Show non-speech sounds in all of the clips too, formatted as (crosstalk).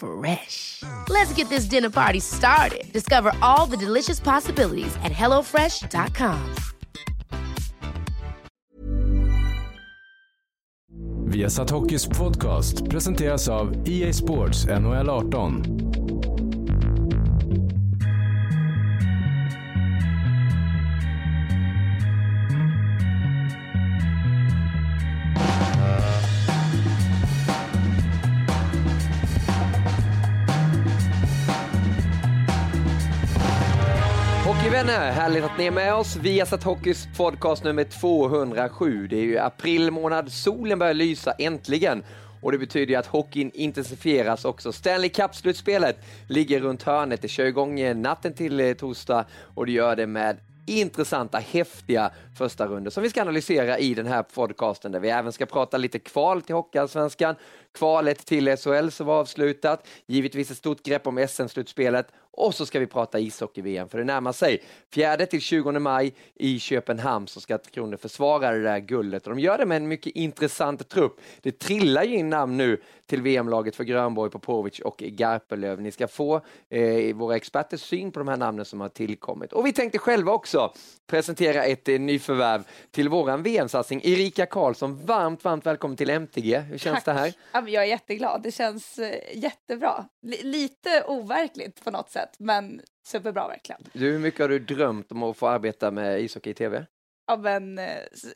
Fresh. Let's get this dinner party started. Discover all the delicious possibilities at hellofresh.com. Viasat Hockeys podcast presenteras av EA Sports NHL 18. Vänner! härligt att ni är med oss. Vi har satt Hockeys podcast nummer 207. Det är ju april månad, solen börjar lysa äntligen. Och det betyder ju att hockeyn intensifieras också. Stanley Cup-slutspelet ligger runt hörnet. Det kör igång eh, natten till eh, torsdag och det gör det med intressanta, häftiga första runder som vi ska analysera i den här podcasten där vi även ska prata lite kval till Hockeyallsvenskan, kvalet till SHL som var avslutat, givetvis ett stort grepp om SM-slutspelet och så ska vi prata ishockey-VM för det närmar sig. 4 till 20 maj i Köpenhamn så ska Tre Kronor försvara det där guldet och de gör det med en mycket intressant trupp. Det trillar ju in namn nu till VM-laget för Grönborg, Popovic och Garpenlöv. Ni ska få eh, våra experters syn på de här namnen som har tillkommit. Och vi tänkte själva också presentera ett eh, nyförvärv till våran VM-satsning. Erika Karlsson, varmt, varmt välkommen till MTG. Hur känns det här? Ja, jag är jätteglad. Det känns eh, jättebra. L- lite overkligt på något sätt, men superbra verkligen. Du, hur mycket har du drömt om att få arbeta med ishockey i TV? Ja, men eh,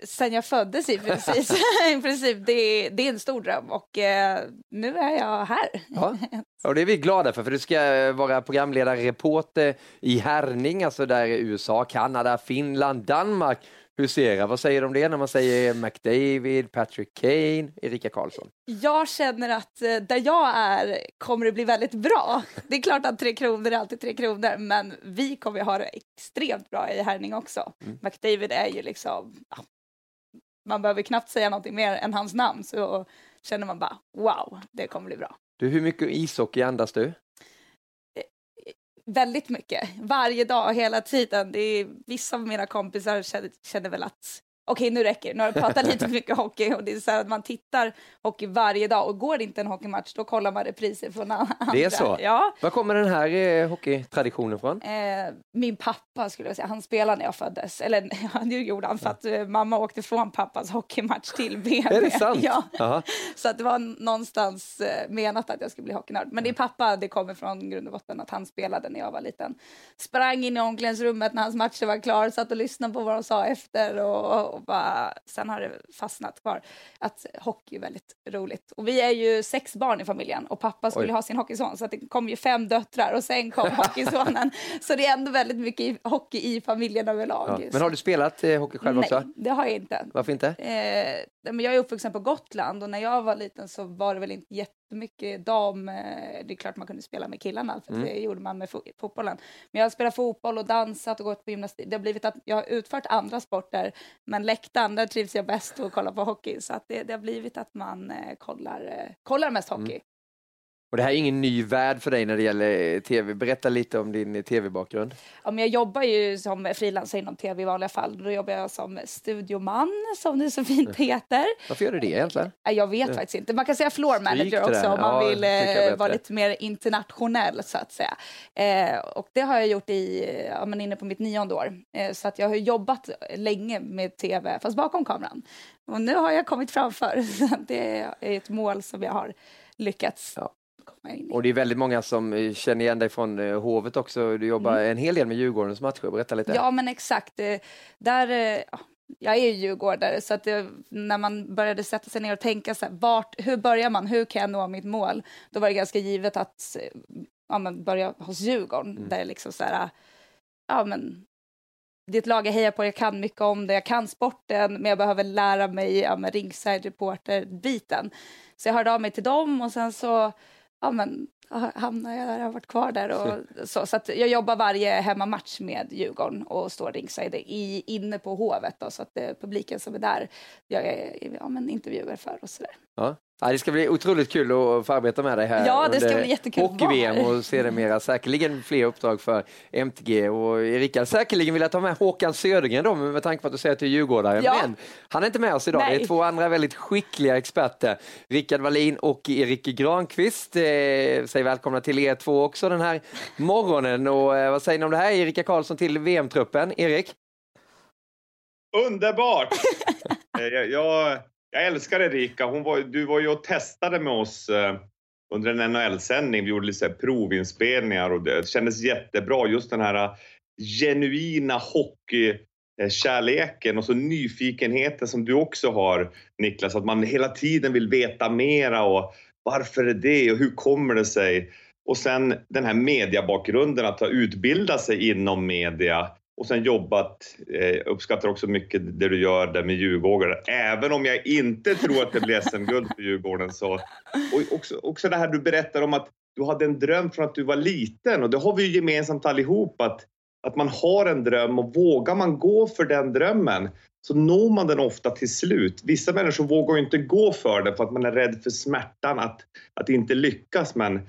sen jag föddes i princip. (laughs) (laughs) I princip det, är, det är en stor dröm och eh, nu är jag här. Ja. Och det är vi glada för, för du ska eh, vara programledare, reporter i Härning, alltså där är USA, Kanada, Finland, Danmark huserar. Vad säger du om det när man säger McDavid, Patrick Kane, Erika Karlsson? Jag känner att eh, där jag är kommer det bli väldigt bra. (laughs) Det är klart att Tre Kronor är alltid Tre Kronor, men vi kommer ha det extremt bra i Härning också. McDavid är ju liksom, man behöver knappt säga någonting mer än hans namn så känner man bara wow, det kommer bli bra. Du, hur mycket ishockey andas du? Väldigt mycket, varje dag, hela tiden. Det är, vissa av mina kompisar känner, känner väl att okej, nu räcker det. Nu har jag pratat lite (laughs) för mycket hockey och det är så att man tittar hockey varje dag och går det inte en hockeymatch då kollar man repriser från andra. Det är så? Ja. Var kommer den här eh, hockeytraditionen från? Eh, min pappa skulle jag säga, han spelade när jag föddes. Eller (laughs) ja, det gjorde han för att eh, mamma åkte från pappas hockeymatch till BB. Är det sant? Ja. Så att det var någonstans eh, menat att jag skulle bli hockeynörd. Men det är pappa, det kommer från grund och botten att han spelade när jag var liten. Sprang in i omklädningsrummet när hans matcher var klar, satt och lyssnade på vad de sa efter och, och bara, sen har det fastnat kvar att hockey är väldigt roligt. Och vi är ju sex barn i familjen och pappa skulle Oj. ha sin hockeyson så det kom ju fem döttrar och sen kom (laughs) hockeysonen. så det är ändå väldigt mycket hockey i familjen överlag. Ja. Men har du spelat eh, hockey själv Nej, också? det har jag inte. Varför inte? Eh, men jag är uppvuxen på Gotland och när jag var liten så var det väl inte jättemycket dam. Eh, det är klart man kunde spela med killarna för Mm. det gjorde man med fo- fotbollen. Men jag har spelat fotboll och dansat och gått på gymnastik. Det har blivit att jag har utfört andra sporter men läktaren där trivs jag bäst att kolla på hockey. Så att det, det har blivit att man eh, kollar, eh, kollar mest Mm. Och det här är ingen ny värld för dig när det gäller tv. Berätta lite om din tv-bakgrund. Ja, men jag jobbar ju som frilansare inom tv i vanliga fall. Då jobbar jag som studioman, som det så fint heter. Varför gör du det egentligen? Jag vet faktiskt inte. Man kan säga floor manager också om man Ja, vill eh, vara lite mer internationell så att säga. Eh, och det har jag gjort i, ja, men inne på mitt nionde år. Eh, så att jag har jobbat länge med tv, fast bakom kameran. Och nu har jag kommit framför. (laughs) Det är ett mål som jag har lyckats Ja. Komma in i. Och det är väldigt många som eh, känner igen dig från eh, Hovet också. Du jobbar en hel del med Djurgårdens matcher. Berätta lite. Mm. Ja, men exakt. Eh, Där, ja, jag är ju djurgårdare, så att det, när man började sätta sig ner och tänka så här, vart, hur börjar man, hur kan jag nå mitt mål? Då var det ganska givet att ja, men börja hos Djurgården, mm. där det liksom så här, ja men det är ett lag jag hejar på, jag kan mycket om det, jag kan sporten, men jag behöver lära mig ja, ringside reporter-biten. Så jag hörde av mig till dem och sen så ja, men, hamnade jag där, jag har varit kvar där. Och (laughs) så så jag jobbar varje hemmamatch med Djurgården och står ringside i, inne på Hovet, då, så att det är publiken som är där jag är ja, men, intervjuer för och sådär. Ja. Ja, det ska bli otroligt kul att få arbeta med dig här ja, det ska bli jättekul hockey-VM och sedermera (laughs) säkerligen fler uppdrag för MTG och Erika. Säkerligen vill jag ta med Håkan Södergren då med tanke på att du säger att du är djurgårdare. Ja. Men han är inte med oss idag. Nej. Det är två andra väldigt skickliga experter. Rickard Wallin och Erik Granqvist. Eh, säg välkomna till er två också den här morgonen. Och eh, vad säger ni om det här? Erika Karlsson till VM-truppen. Erik? Underbart! (laughs) Eh, jag, jag jag älskar Erika. Hon var, du var ju och testade med oss eh, under en NHL-sändning. Vi gjorde lite provinspelningar och det kändes jättebra. Just den här eh, genuina hockeykärleken och så nyfikenheten som du också har Niklas. Att man hela tiden vill veta mera och varför är det och hur kommer det sig? Och sen den här mediabakgrunden, att ha utbildat sig inom media och sen jobbat, eh, uppskattar också mycket det du gör där med Djurgården. Även om jag inte tror att det blir SM-guld för Djurgården så... Och också, också det här du berättar om att du hade en dröm från att du var liten och det har vi ju gemensamt allihop att, att man har en dröm och vågar man gå för den drömmen så når man den ofta till slut. Vissa människor vågar inte gå för det för att man är rädd för smärtan att, att inte lyckas men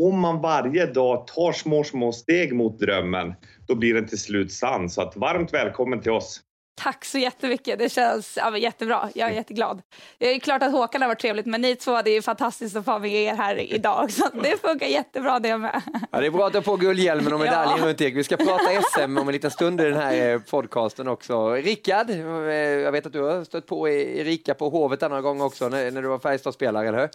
om man varje dag tar små, små steg mot drömmen, då blir den till slut sann. Så att varmt välkommen till oss. Tack så jättemycket. Det känns ja, jättebra. Jag är jätteglad. Det är klart att Håkan har varit trevligt, men ni två, det är fantastiskt att få med er här idag. Så det funkar jättebra det med. Ja, det är bra att du har på guldhjälmen och medaljen ja. runt Vi ska prata SM om en liten stund i den här eh, podcasten också. Rickard, eh, jag vet att du har stött på Erika på Hovet några gånger också när, när du var Färjestadspelare, eller hur?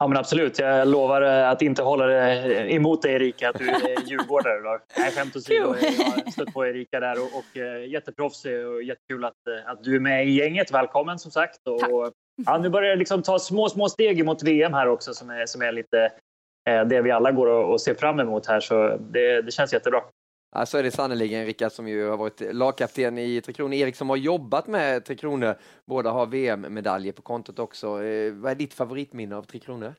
Ja men absolut, jag lovar eh, att inte hålla det emot dig Erika att du är djurgårdare. Då. Nej, skämt åsido, jag har stött på Erika där och, och eh, jätteproffsig och jättekul att, eh, att du är med i gänget. Välkommen som sagt. Och, ja, nu börjar jag liksom ta små, små steg mot VM här också som är, som är lite det vi alla går och, och ser fram emot här så det, det känns jättebra. Ja, så är det sannerligen Rickard som ju har varit lagkapten i Tre Kronor. Erik som har jobbat med Tre Kronor. Båda har VM-medaljer på kontot också. Eh, vad är ditt favoritminne av Tre Kronor?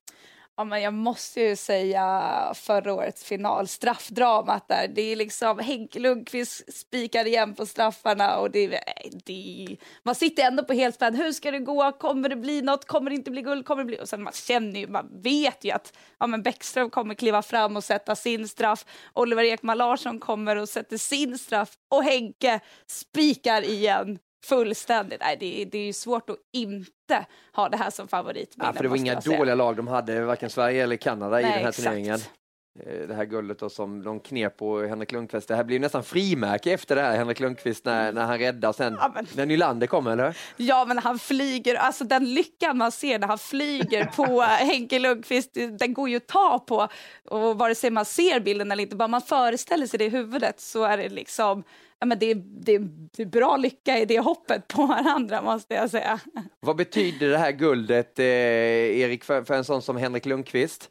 Ja, men jag måste ju säga förra årets final, straffdramat där. Det är liksom Henke Lundqvist spikar igen på straffarna och det, det, man sitter ändå på helspänn. Hur ska det gå? Kommer det bli något? Kommer det inte bli guld? Kommer det bli? Och sen man känner ju, man vet ju att ja, men Bäckström kommer kliva fram och sätta sin straff. Oliver Ekman Larsson kommer och sätter sin straff och Henke spikar igen fullständigt. Nej, det, det är ju svårt att inte ha det här som favorit. Ja, för det var inga dåliga lag de hade, varken Sverige eller Kanada Nej, i den här exakt. turneringen. Eh, det här guldet då som de knep på Henrik Lundqvist. Det här blir nästan frimärke efter det här, Henrik Lundqvist, när, när han räddar sen, ja, men... när Nylander kommer, eller? Ja, men han flyger, alltså den lyckan man ser när han flyger på (laughs) Henke Lundqvist, den går ju att ta på. Och vare sig man ser bilden eller inte, bara man föreställer sig det i huvudet så är det liksom ja, men det, det, det är bra lycka i det hoppet på varandra måste jag säga. Vad betyder det här guldet, eh, Erik, för, för en sån som Henrik Lundqvist?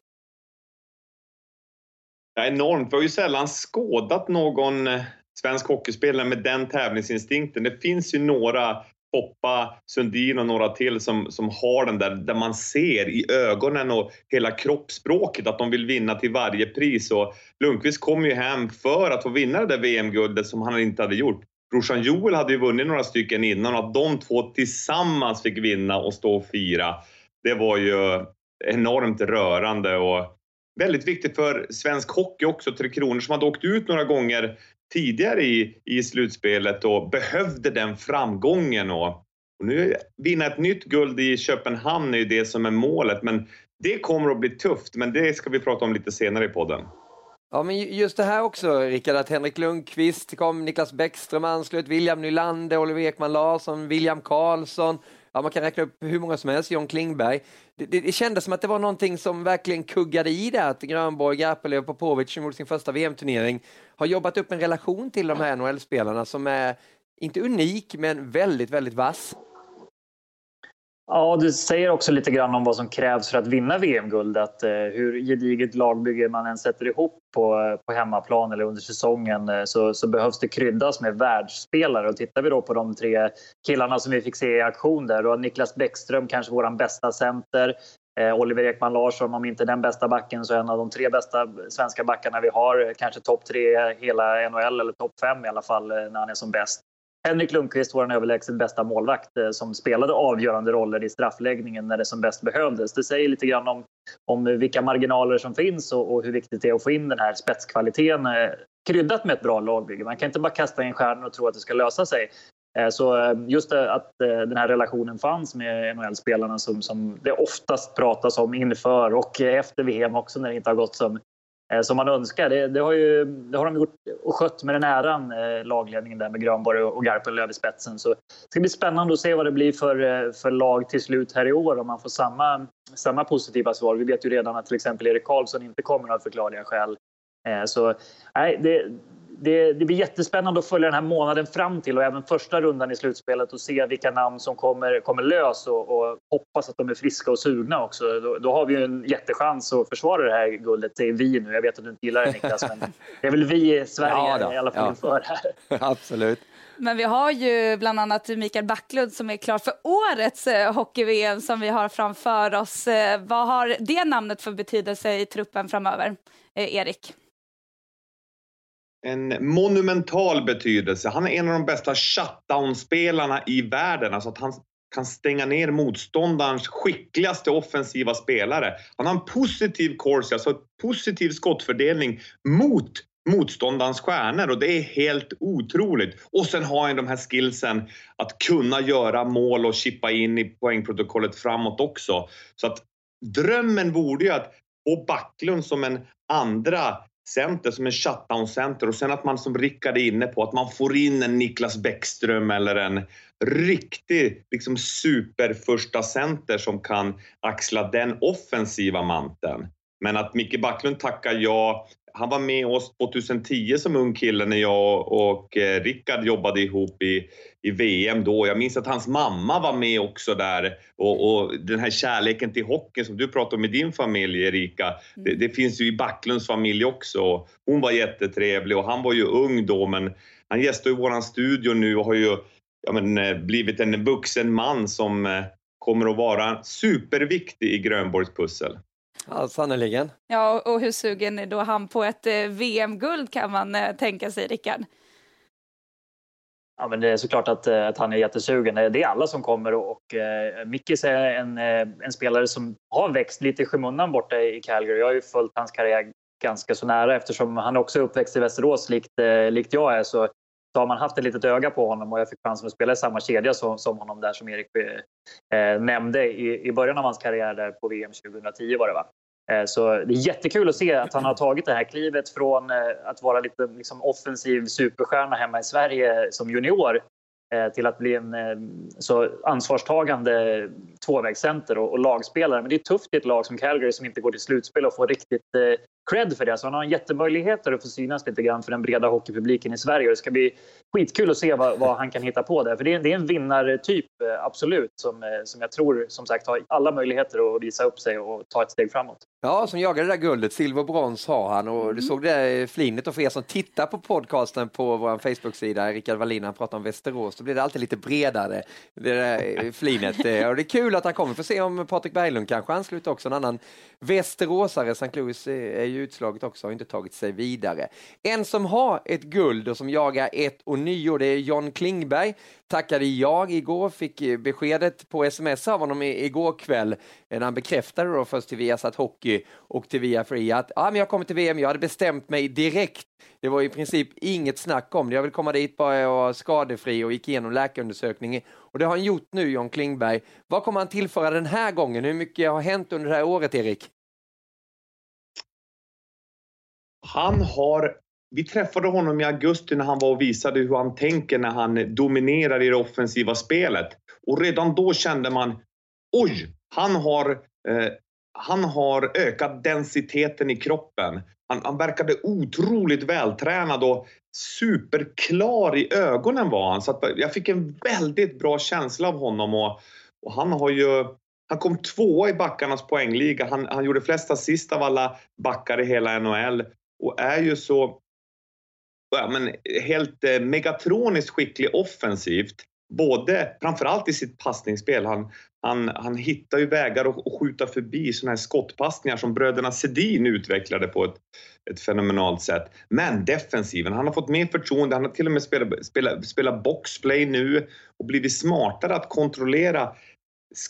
Ja, enormt. Vi har ju sällan skådat någon eh, svensk hockeyspelare med den tävlingsinstinkten. Det finns ju några Poppa, Sundin och några till som, som har den där, där man ser i ögonen och hela kroppsspråket att de vill vinna till varje pris. Och Lundqvist kom ju hem för att få vinna det där VM-guldet som han inte hade gjort. Brorsan Joel hade ju vunnit några stycken innan och att de två tillsammans fick vinna och stå och fira, det var ju enormt rörande och väldigt viktigt för svensk hockey också. Tre Kronor som hade åkt ut några gånger tidigare i, i slutspelet och behövde den framgången. Och, och nu vinna ett nytt guld i Köpenhamn är ju det som är målet, men det kommer att bli tufft. Men det ska vi prata om lite senare i podden. Ja, men just det här också, Rickard, att Henrik Lundqvist kom, Niklas Bäckström anslöt, William Nylander, Oliver Ekman Larsson, William Karlsson, ja, man kan räkna upp hur många som helst, John Klingberg. Det, det, det kändes som att det var någonting som verkligen kuggade i det, att Grönborg, Garpenlöv, och Popovic som gjorde sin första VM-turnering har jobbat upp en relation till de här NHL-spelarna som är inte unik, men väldigt, väldigt vass. Ja, det säger också lite grann om vad som krävs för att vinna VM-guld. Att eh, hur gediget lagbygge man än sätter ihop på, på hemmaplan eller under säsongen eh, så, så, behövs det kryddas med världsspelare. Och tittar vi då på de tre killarna som vi fick se i aktion där, då Niklas Bäckström, kanske vår bästa center. Eh, Oliver Ekman Larsson, om inte den bästa backen så en av de tre bästa svenska backarna vi har. Eh, kanske topp tre hela NHL eller topp fem i alla fall när han är som bäst. Henrik Lundqvist vår överlägsen överlägset bästa målvakt eh, som spelade avgörande roller i straffläggningen när det som bäst behövdes. Det säger lite grann om, om vilka marginaler som finns och, och hur viktigt det är att få in den här spetskvaliteten eh, kryddat med ett bra lagbygge. Man kan inte bara kasta in stjärnor och tro att det ska lösa sig. Eh, så just att den här relationen fanns med NHL-spelarna som, som det oftast pratas om inför och efter VM också när det inte har gått som, Eh, som man önskar. Det, det, har ju, det har de gjort och skött med den äran, eh, lagledningen där med Grönborg och Garpenlöv i spetsen. Så det ska bli spännande att se vad det blir för, eh, för lag till slut här i år om man får samma, samma positiva svar. Vi vet ju redan att till exempel Erik Karlsson inte kommer av förklarliga skäl. Eh, så nej, det, det, det, blir jättespännande att följa den här månaden fram till och även första rundan i slutspelet och se vilka namn som kommer, kommer lös och, och hoppas att de är friska och sugna också. Då, då har vi en jättechans att försvara det här guldet. Det är vi nu. Jag vet att du inte gillar det Niklas, men det är väl vi i Sverige ja, i alla fall ja. inför här. (laughs) Absolut. Men vi har ju bland annat Mikael Backlund som är klar för årets eh, hockey-VM som vi har framför oss. Eh, vad har det namnet för betydelse i truppen framöver, eh, Erik? En monumental betydelse. Han är en av de bästa shutdown-spelarna i världen. Alltså att han kan stänga ner motståndarens skickligaste offensiva spelare. Han har en positiv course, alltså positiv skottfördelning mot motståndarens stjärnor och det är helt otroligt. Och sen har han de här skillsen att kunna göra mål och chippa in i poängprotokollet framåt också. Så att drömmen vore ju att få Backlund som en andra center som en shutdown-center och sen att man som Rickard är inne på att man får in en Niklas Bäckström eller en riktig liksom super första center som kan axla den offensiva manteln. Men att Micke Backlund tackar ja. Han var med oss 2010 som ung kille när jag och eh, Rickard jobbade ihop i, i VM då. Jag minns att hans mamma var med också där och, och den här kärleken till hockeyn som du pratar om i din familj Erika, mm. det, det, finns ju i Backlunds familj också. Hon var jättetrevlig och han var ju ung då men han gästar ju våran studio nu och har ju ja, men, eh, blivit en vuxen man som eh, kommer att vara superviktig i Grönborgs pussel. Ja, sannerligen. Ja, och hur sugen är då han på ett eh, VM-guld kan man eh, tänka sig, Rickard? Ja, men det är såklart att, eh, att han är jättesugen. Det är alla som kommer och, och eh, Mickis är en, en spelare som har växt lite i skymundan borta i Calgary. Jag har ju följt hans karriär ganska så nära eftersom han också är uppväxt i Västerås likt, likt jag är. Så, så har man haft ett litet öga på honom och jag fick chansen att spela i samma kedja som, som honom där som Erik eh, nämnde i, i början av hans karriär där på VM 2010 var det va? Eh, så det är jättekul att se att han har tagit det här klivet från eh, att vara lite liksom offensiv superstjärna hemma i Sverige som junior till att bli en så ansvarstagande tvåvägscenter och, lagspelare. Men det är tufft i ett lag som Calgary som inte går till slutspel och får riktigt cred för det. Så han har jättemöjligheter att få synas lite grann för den breda hockeypubliken i Sverige. Och det ska bli skitkul att se vad, vad han kan hitta på där. För det är, det är en vinnartyp, absolut, som, som jag tror som sagt har alla möjligheter att visa upp sig och ta ett steg framåt. Ja, som jagar det där guldet. Silver och brons har han och mm. du såg det där flinet och för er som tittar på podcasten på vår Facebook-sida, Rickard Wallin, han pratar om Västerås, så blir det alltid lite bredare, det där eh, flinet. Eh, och det är kul att han kommer. Får se om Patrik Berglund kanske ansluter också, en annan västeråsare. St. Louis eh, är ju utslaget också, har inte tagit sig vidare. En som har ett guld och som jagar ett och nio, det är John Klingberg. Tackade jag igår, fick beskedet på sms av honom igår kväll när han bekräftade då först till Viasat Hockey och till Via Free att ah, men jag kommer till VM, jag hade bestämt mig direkt. Det var i princip inget snack om det. Jag vill komma dit bara jag var skadefri och gick igenom läkarundersökningen. Och det har han gjort nu, John Klingberg. Vad kommer han tillföra den här gången? Hur mycket har hänt under det här året, Erik? Han har vi träffade honom i augusti när han var och visade hur han tänker när han dominerar i det offensiva spelet. Och redan då kände man, oj, han har, eh, han har ökat densiteten i kroppen. Han, han verkade otroligt vältränad och superklar i ögonen var han. Så att jag fick en väldigt bra känsla av honom och, och han har ju han kom tvåa i backarnas poängliga. Han, han gjorde flest assist av alla backar i hela NHL och är ju så ja, men helt eh, megatroniskt skicklig offensivt. Både, framförallt i sitt passningsspel. Han, han, han hittar ju vägar att, att skjuta förbi sådana här skottpassningar som bröderna Sedin utvecklade på ett, ett fenomenalt sätt. Men defensiven, han har fått mer förtroende. Han har till och med spelat, spelat, spelat boxplay nu och blivit smartare att kontrollera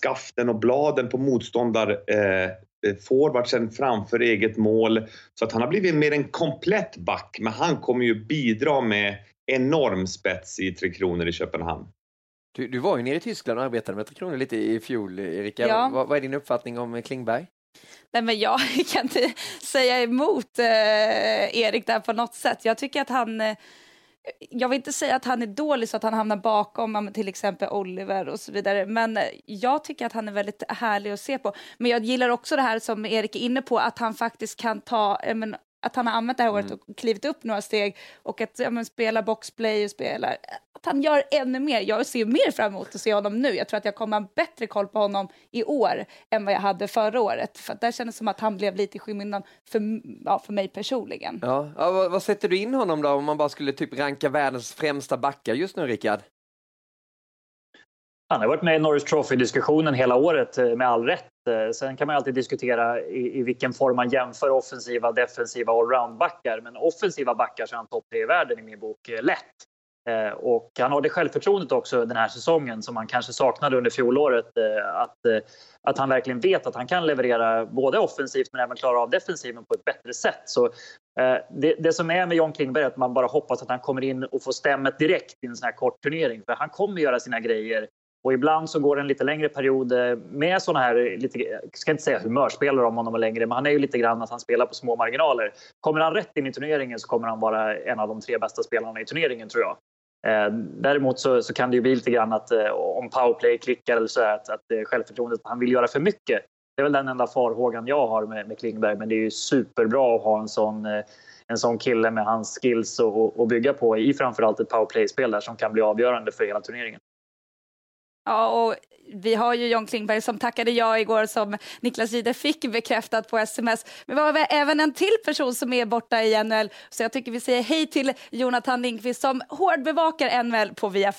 skaften och bladen på motståndar eh, forwardsen framför eget mål. Så att han har blivit mer en komplett back, men han kommer ju bidra med enorm spets i Tre Kronor i Köpenhamn. Du, du var ju nere i Tyskland och arbetade med Tre Kronor lite i fjol, Erika. Ja. Vad, vad är din uppfattning om Klingberg? Nej, men jag (laughs) kan inte säga emot eh, Erik där på något sätt. Jag tycker att han... Eh, jag vill inte säga att han är dålig så att han hamnar bakom till exempel Oliver och så vidare. Men eh, jag tycker att han är väldigt härlig att se på. Men jag gillar också det här som Erik är inne på, att han faktiskt kan ta, men, att han har använt det här året och klivit upp några steg och att ja, men, spela boxplay och spela, att han gör ännu mer. Jag ser mer fram emot att se honom nu. Jag tror att jag kommer ha bättre koll på honom i år än vad jag hade förra året. För där kändes det som att han blev lite i skymundan för, ja, för mig personligen. Ja, ja vad, vad sätter du in honom då om man bara skulle typ ranka världens främsta backar just nu, Rickard? Han har varit med i Norris Trophy-diskussionen hela året eh, med all rätt. Eh, sen kan man alltid diskutera i, i vilken form man jämför offensiva, defensiva och. Men offensiva backar så är han topp tre i världen i min bok eh, lätt. Och han har det självförtroendet också den här säsongen som han kanske saknade under fjolåret. Att, att han verkligen vet att han kan leverera både offensivt men även klara av defensiven på ett bättre sätt. Så det, det som är med John Klingberg är att man bara hoppas att han kommer in och får stämmet direkt i en sån här kort turnering. För han kommer göra sina grejer och ibland så går det en lite längre period eh, med såna här, lite, jag ska inte säga humörspelare om honom längre, men han är ju lite grann att han spelar på små marginaler. Kommer han rätt in i turneringen så kommer han vara en av de tre bästa spelarna i turneringen tror jag. Eh, däremot så, så kan det ju bli lite grann att eh, om powerplay klickar eller så att, att eh, självförtroendet, han vill göra för mycket. Det är väl den enda farhågan jag har med, med Klingberg, men det är ju superbra att ha en sån, eh, en sån kille med hans skills att att bygga på i framförallt ett powerplay-spel där som kan bli avgörande för hela turneringen. Ja, och vi har ju John Klingberg som tackade jag igår som Niklas Jihde fick bekräftat på sms. Men vi har även en till person som är borta i NHL. Så jag tycker vi säger hej till Jonathan Lindqvist som hårdbevakar NHL på Via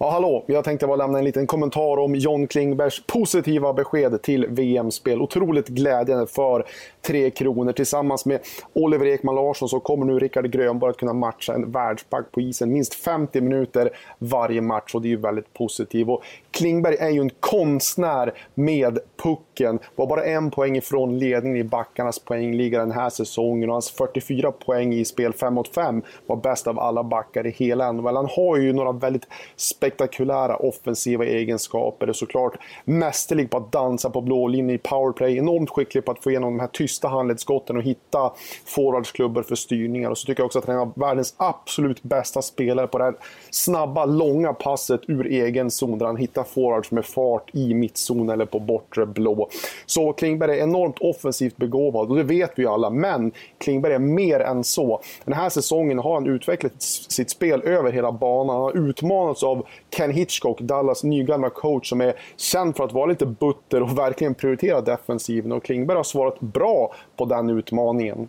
Ja, hallå! Jag tänkte bara lämna en liten kommentar om John Klingbergs positiva besked till VM-spel. Otroligt glädjande för Tre Kronor. Tillsammans med Oliver Ekman Larsson så kommer nu Rickard Grönborg att kunna matcha en världsback på isen minst 50 minuter varje match och det är ju väldigt positivt. Och Klingberg är ju en konstnär med pucken. Var bara en poäng ifrån ledningen i backarnas poängliga den här säsongen och hans 44 poäng i spel 5 mot 5 var bäst av alla backar i hela NHL. Han har ju några väldigt spektakulära offensiva egenskaper. Är såklart mästerlig på att dansa på blå linje i powerplay. Enormt skicklig på att få igenom de här tysta handledsskotten och hitta forwardsklubbor för styrningar. Och så tycker jag också att han är en av världens absolut bästa spelare på det här snabba, långa passet ur egen zon där han hittar forwards med fart i mittzon eller på bortre blå. Så Klingberg är enormt offensivt begåvad och det vet vi ju alla. Men Klingberg är mer än så. Den här säsongen har han utvecklat sitt spel över hela banan. Han har utmanats av Ken Hitchcock, Dallas nygamla coach som är känd för att vara lite butter och verkligen prioritera defensiven. Och Klingberg har svarat bra på den utmaningen.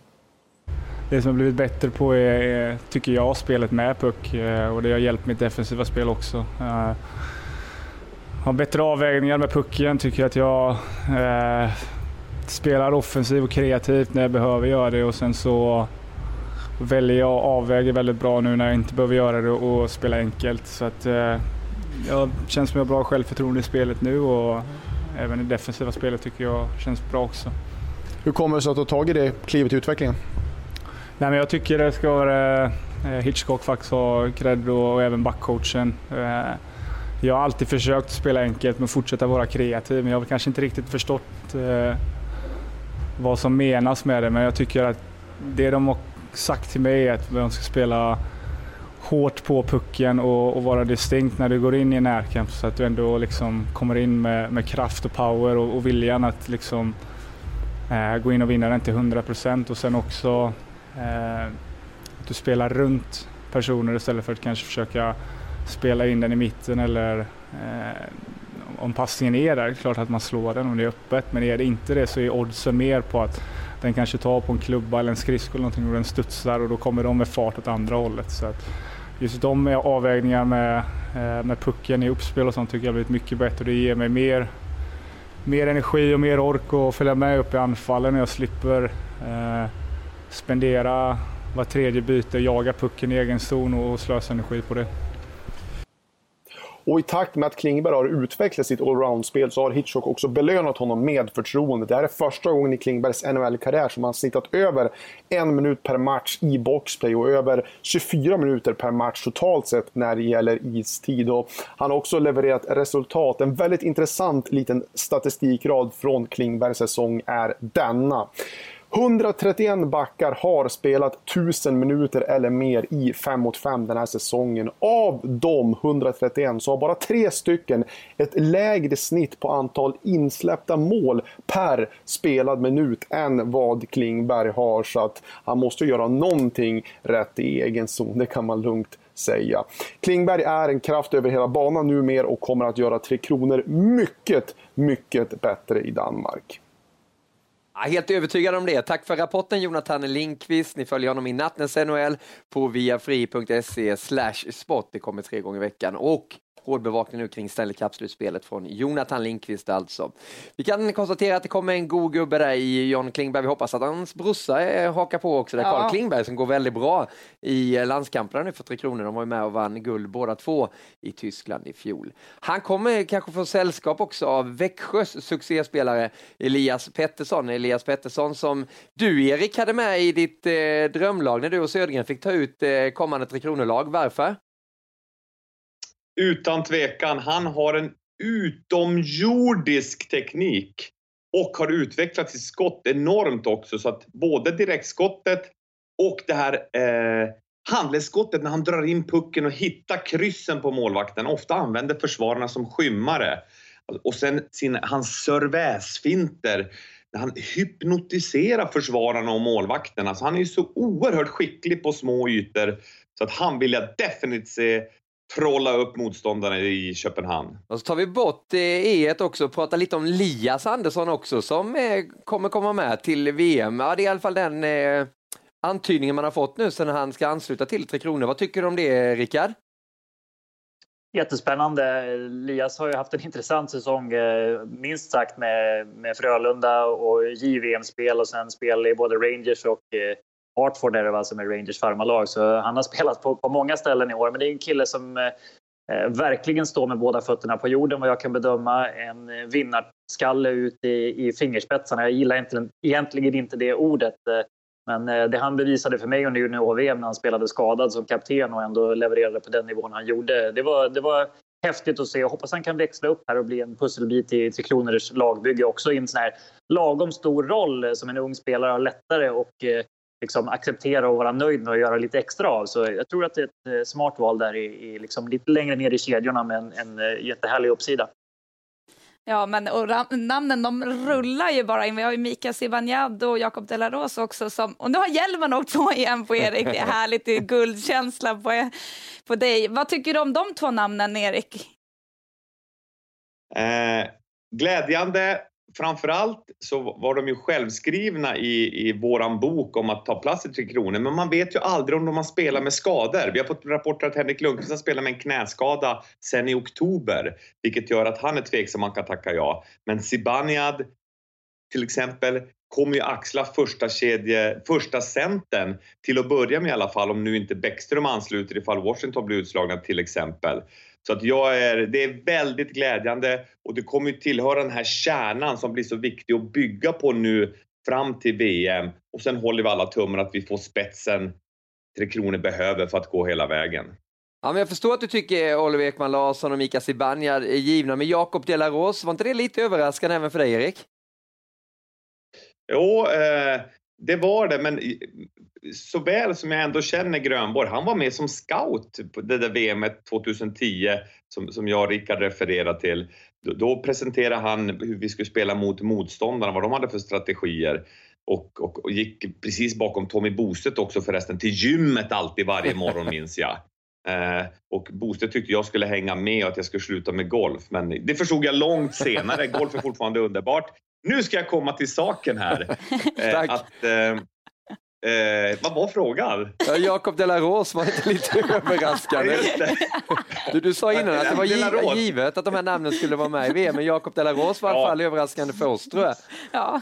Det som har blivit bättre på är, tycker jag, spelet med puck eh, och det har hjälpt mitt defensiva spel också. Eh, har bättre avvägningar med pucken, tycker att jag eh, spelar offensivt och kreativt när jag behöver göra det och sen så väljer jag och avväger väldigt bra nu när jag inte behöver göra det och spela enkelt. Så att, eh, jag känns som jag har bra självförtroende i spelet nu och även i defensiva spelet tycker jag känns bra också. Hur kommer det sig att du har tagit det klivet i utvecklingen? Nej, men jag tycker det ska vara eh, Hitchcock faktiskt ha cred och, och även backcoachen. Eh, jag har alltid försökt spela enkelt men fortsätta vara kreativ. Men jag har kanske inte riktigt förstått eh, vad som menas med det. Men jag tycker att det de har sagt till mig är att de ska spela hårt på pucken och, och vara distinkt när du går in i närkamp så att du ändå liksom kommer in med, med kraft och power och, och viljan att liksom, eh, gå in och vinna den till 100% och sen också eh, du spelar runt personer istället för att kanske försöka spela in den i mitten eller eh, om passningen är där, klart att man slår den om det är öppet. Men är det inte det så är oddsen mer på att den kanske tar på en klubba eller en skridsko eller någonting och den studsar och då kommer de med fart åt andra hållet. Så att just de avvägningar med, eh, med pucken i uppspel och sånt tycker jag har blivit mycket bättre. Det ger mig mer, mer energi och mer ork att följa med upp i anfallen när jag slipper eh, spendera var tredje byte, jaga pucken i egen zon och slösa energi på det. Och i takt med att Klingberg har utvecklat sitt allround-spel så har Hitchcock också belönat honom med förtroende. Det här är första gången i Klingbergs NHL-karriär som han snittat över en minut per match i boxplay och över 24 minuter per match totalt sett när det gäller istid. Och han har också levererat resultat. En väldigt intressant liten statistikrad från Klingbergs säsong är denna. 131 backar har spelat 1000 minuter eller mer i 5 mot 5 den här säsongen. Av de 131 så har bara tre stycken ett lägre snitt på antal insläppta mål per spelad minut än vad Klingberg har. Så att han måste göra någonting rätt i egen zon, det kan man lugnt säga. Klingberg är en kraft över hela banan numera och kommer att göra Tre Kronor mycket, mycket bättre i Danmark. Ja, helt övertygad om det. Tack för rapporten Jonathan Lindqvist. Ni följer honom i Nattens NHL på viafri.se sport. Det kommer tre gånger i veckan. Och hård bevakning nu kring Stanley Cup-slutspelet från Jonathan Lindqvist alltså. Vi kan konstatera att det kommer en god gubbe där i John Klingberg. Vi hoppas att hans brorsa hakar på också. Det är Carl ja. Klingberg som går väldigt bra i landskamperna nu för Tre Kronor. De var ju med och vann guld båda två i Tyskland i fjol. Han kommer kanske få sällskap också av Växjös succéspelare Elias Pettersson. Elias Pettersson som du Erik hade med i ditt eh, drömlag när du och Södergren fick ta ut eh, kommande Tre Kronor-lag. Varför? Utan tvekan. Han har en utomjordisk teknik och har utvecklat sitt skott enormt också. Så att både direktskottet och det här eh, handledsskottet när han drar in pucken och hittar kryssen på målvakten. Ofta använder försvararna som skymmare. Och sen sin, hans serväsfinter när han hypnotiserar försvararna och målvakterna. Alltså han är ju så oerhört skicklig på små ytor så att han vill jag definitivt se trolla upp motståndarna i Köpenhamn. Och så tar vi bort E1 också och pratar lite om Lias Andersson också som eh, kommer komma med till VM. Ja, det är i alla fall den eh, antydningen man har fått nu sen han ska ansluta till Tre Kronor. Vad tycker du om det, Rickard? Jättespännande. Lias har ju haft en intressant säsong, eh, minst sagt, med, med Frölunda och JVM-spel och sen spel i både Rangers och Hartford är det va, som är Rangers farmarlag. Så han har (laughs) spelat på, på många ställen i år. Men det är en kille som eh, eh verkligen står med båda fötterna på jorden vad jag kan bedöma. En eh, vinnarskalle ut i, i fingerspetsarna. Jag gillar inte, egentligen inte det ordet. Eh, men eh, det han bevisade för mig under junior-VM när han spelade skadad som kapten och ändå levererade på den nivån han gjorde. Det var, det var häftigt att se. Jag hoppas han kan växla upp här och bli en pusselbit i Tre Kronors lagbygge också i en sån här lagom stor roll eh, som en ung spelare har lättare och liksom acceptera och vara nöjd med att göra lite extra av. Så jag tror att det är ett eh, smart val där i, i liksom lite längre ner i kedjorna med en, en eh, jättehärlig uppsida. Ja, men och namnen de rullar ju bara in. Vi har ju Mika Zibanejad och Jakob De La Rose också. Som, och nu har hjälmen åkt på igen på Erik. Det är (laughs) härligt, det är guldkänsla på, på dig. Vad tycker du om de två namnen, Erik? Eh, glädjande framförallt så var de ju självskrivna i, i våran bok om att ta plats i Tre Kronor, men man vet ju aldrig om de har spelat med skador. Vi har fått rapporter att Henrik Lundqvist har spelat med en knäskada sen i oktober, vilket gör att han är tveksam om han kan tacka ja. Men Zibanejad till exempel kommer ju axla första, kedje, första centern till att börja med i alla fall, om nu inte Bäckström ansluter ifall Washington blir utslagna till exempel. Så att jag är, det är väldigt glädjande och det kommer ju tillhöra den här kärnan som blir så viktig att bygga på nu fram till VM. Och sen håller vi alla tummar att vi får spetsen Tre Kronor behöver för att gå hela vägen. Ja, men jag förstår att du tycker Oliver Ekman Larsson och Mika Zibanejad är givna, men Jakob De La Rose, var inte det lite överraskande även för dig, Erik? Jo, eh, det var det, men så väl som jag ändå känner Grönborg, han var med som scout på det där VMet 2010 som, som jag och Rickard refererar till. Då, då presenterade han hur vi skulle spela mot motståndarna, vad de hade för strategier. och, och, och, gick precis bakom Tommy Bostedt också förresten till gymmet alltid varje morgon (laughs) minns jag. Eh, och Bostedt tyckte jag skulle hänga med och att jag skulle sluta med golf, men det förstod jag långt senare. Golf är fortfarande underbart. Nu ska jag komma till saken här. (laughs) Eh, att, eh, Eh, vad var frågan? Ja, Jakob de la Rose var inte lite (laughs) överraskande. Du, du sa innan att det var giv givet att de här namnen skulle vara med i VM, men Jakob de la Rose var i alla fall överraskande för oss tror jag. Ja.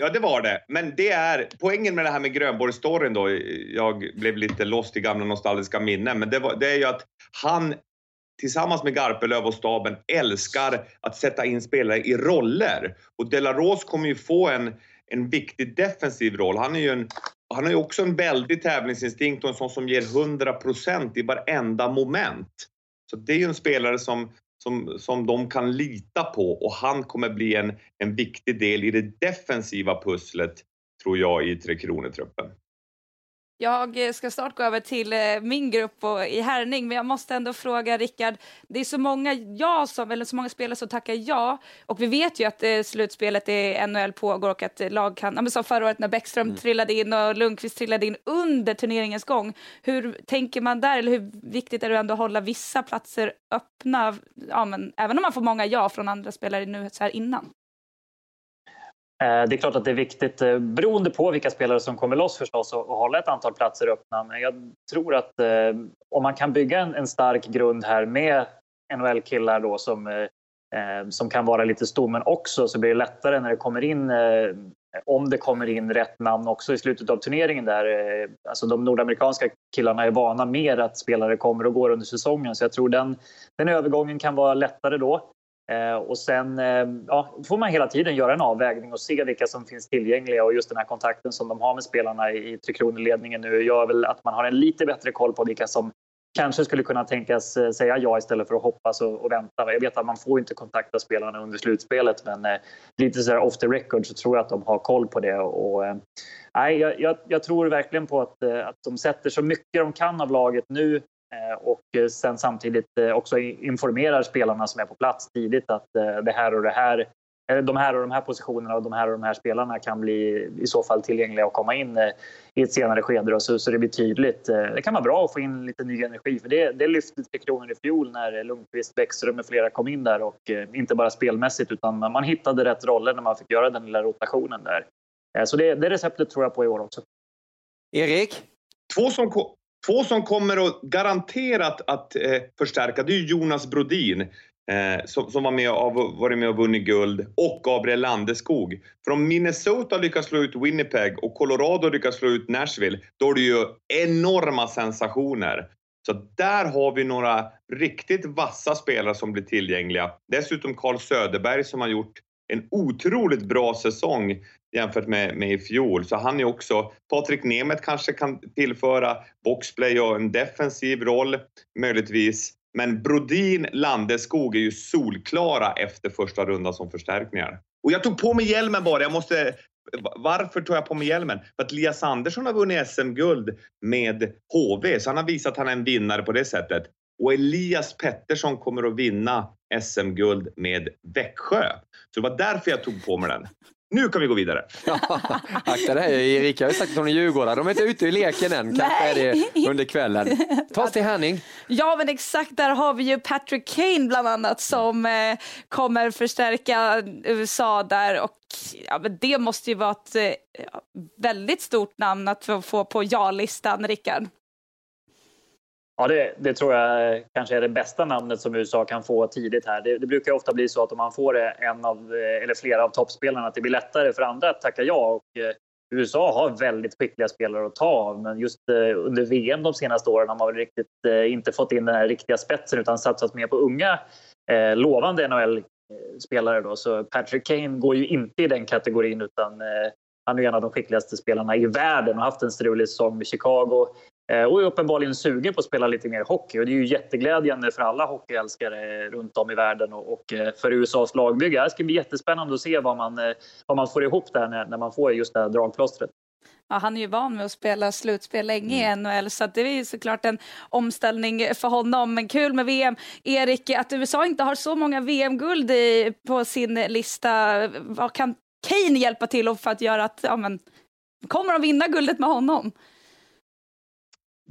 ja, det var det. Men det är poängen med det här med Grönborg-storyn då. Jag blev lite lost i gamla nostalgiska minnen, men det, var, det är ju att han tillsammans med Garpenlöv och staben älskar att sätta in spelare i roller. Och Delaros kommer ju få en, en viktig defensiv roll. Han är ju en han har ju också en väldig tävlingsinstinkt och en sån som ger 100% i varenda moment. Så det är ju en spelare som, som, som de kan lita på och han kommer bli en, en viktig del i det defensiva pusslet, tror jag, i Tre Kronor-truppen. Jag ska snart gå över till eh, min grupp och, i härning, men jag måste ändå fråga Rickard. Det är så många ja som, eller så många spelare som tackar ja, och vi vet ju att eh, slutspelet i NHL pågår och att lag kan, ja, men som förra året när Bäckström mm. trillade in och Lundqvist trillade in under turneringens gång. Hur tänker man där, eller hur viktigt är det ändå att hålla vissa platser öppna, ja, men, även om man får många ja från andra spelare nu så här innan? Eh, det är klart att det är viktigt eh, beroende på vilka spelare som kommer loss förstås och hålla ett antal platser öppna. Men jag tror att eh, om man kan bygga en, stark grund här med NHL-killar då som, eh, som kan vara lite stommen också så blir det lättare när det kommer in om det kommer in rätt namn också i slutet av turneringen där. Alltså de nordamerikanska killarna är vana mer att spelare kommer och går under säsongen så jag tror den, den övergången kan vara lättare då. Eh, och sen eh, ja, får man hela tiden göra en avvägning och se vilka som finns tillgängliga och just den här kontakten som de har med spelarna i Tre Kronor-ledningen nu gör väl att man har en lite bättre koll på vilka som kanske skulle kunna tänkas eh, säga ja istället för att hoppas och, och vänta. Jag vet att man får inte kontakta spelarna under slutspelet men eh, lite så off the record så tror jag att de har koll på det. Och, eh, jag, jag, jag, tror verkligen på att, att de sätter så mycket de kan av laget nu och sen samtidigt eh, också informerar spelarna som är på plats tidigt att eh, det här och det här de här och de här positionerna och de här och de här spelarna kan bli i så fall tillgängliga och komma in i ett senare skede så, så det blir tydligt. Det kan vara bra att få in lite ny energi för det, det lyfte Tre Kronor i fjol när Lundqvist, Bäckström med flera kom in där och inte bara spelmässigt utan man hittade rätt roller när man fick göra den lilla rotationen där. Så det, det receptet tror jag på i år också. Erik? Två som, Två som kommer att garanterat att eh, förstärka, det är Jonas Brodin eh, som, som, var med och varit med och vunnit guld och Gabriel Landeskog. För om Minnesota lyckas slå ut Winnipeg och Colorado lyckas slå ut Nashville, då är det ju enorma sensationer. Så där har vi några riktigt vassa spelare som blir tillgängliga. Dessutom Carl Söderberg som har gjort en otroligt bra säsong jämfört med, med i fjol. Så han är också, Patrik Nemeth kanske kan tillföra boxplay och en defensiv roll möjligtvis. Men Brodin, Landeskog är ju solklara efter första rundan som förstärkningar. Och jag tog på mig hjälmen bara, jag måste varför tog jag på mig hjälmen? För att Lias Andersson har vunnit SM-guld med HV, så han har visat att han är en vinnare på det sättet. Och Elias Pettersson kommer att vinna SM-guld med Växjö. Så det var därför jag tog på mig den. Nu kan vi gå vidare. akta dig, Erika har ju sagt att hon är djurgårdare. De är inte ute i leken än. Kanske är det under kvällen. Ta oss till Henning. Ja, men exakt. Där har vi ju Patrick Kane bland annat som eh, kommer förstärka USA där. Och ja, men det måste ju vara ett eh, väldigt stort namn att få på ja-listan, Rickard. Ja, det, det, tror jag kanske är det bästa namnet som USA kan få tidigt här. Det, det brukar ofta bli så att om man får en av, eh, eller flera av toppspelarna att det blir lättare för andra att tacka ja. Och, eh, USA har väldigt skickliga spelare att ta av, men just eh, under VM de senaste åren har man väl riktigt inte fått in den här riktiga spetsen utan satsat mer på unga eh, lovande NHL-spelare. Då. Så Patrick Kane går ju inte i den kategorin utan eh, han är en av de skickligaste spelarna i världen och haft en strulig säsong med Chicago. Eh, och är uppenbarligen sugen på att spela lite mer hockey. Och det är ju jätteglädjande för alla hockeyälskare runt om i världen och eh, för USAs lagbygge. Det ska bli jättespännande att se vad man, eh, vad man får ihop där när, när man får just det här dragplåstret. Ja, han är ju van med att spela slutspel länge mm. i NHL så det är ju såklart en omställning för honom. Men kul med VM. Erik, att USA inte har så många VM-guld på sin lista. Vad kan Kane hjälpa till för att göra att ja, men, Kommer de vinna guldet med honom?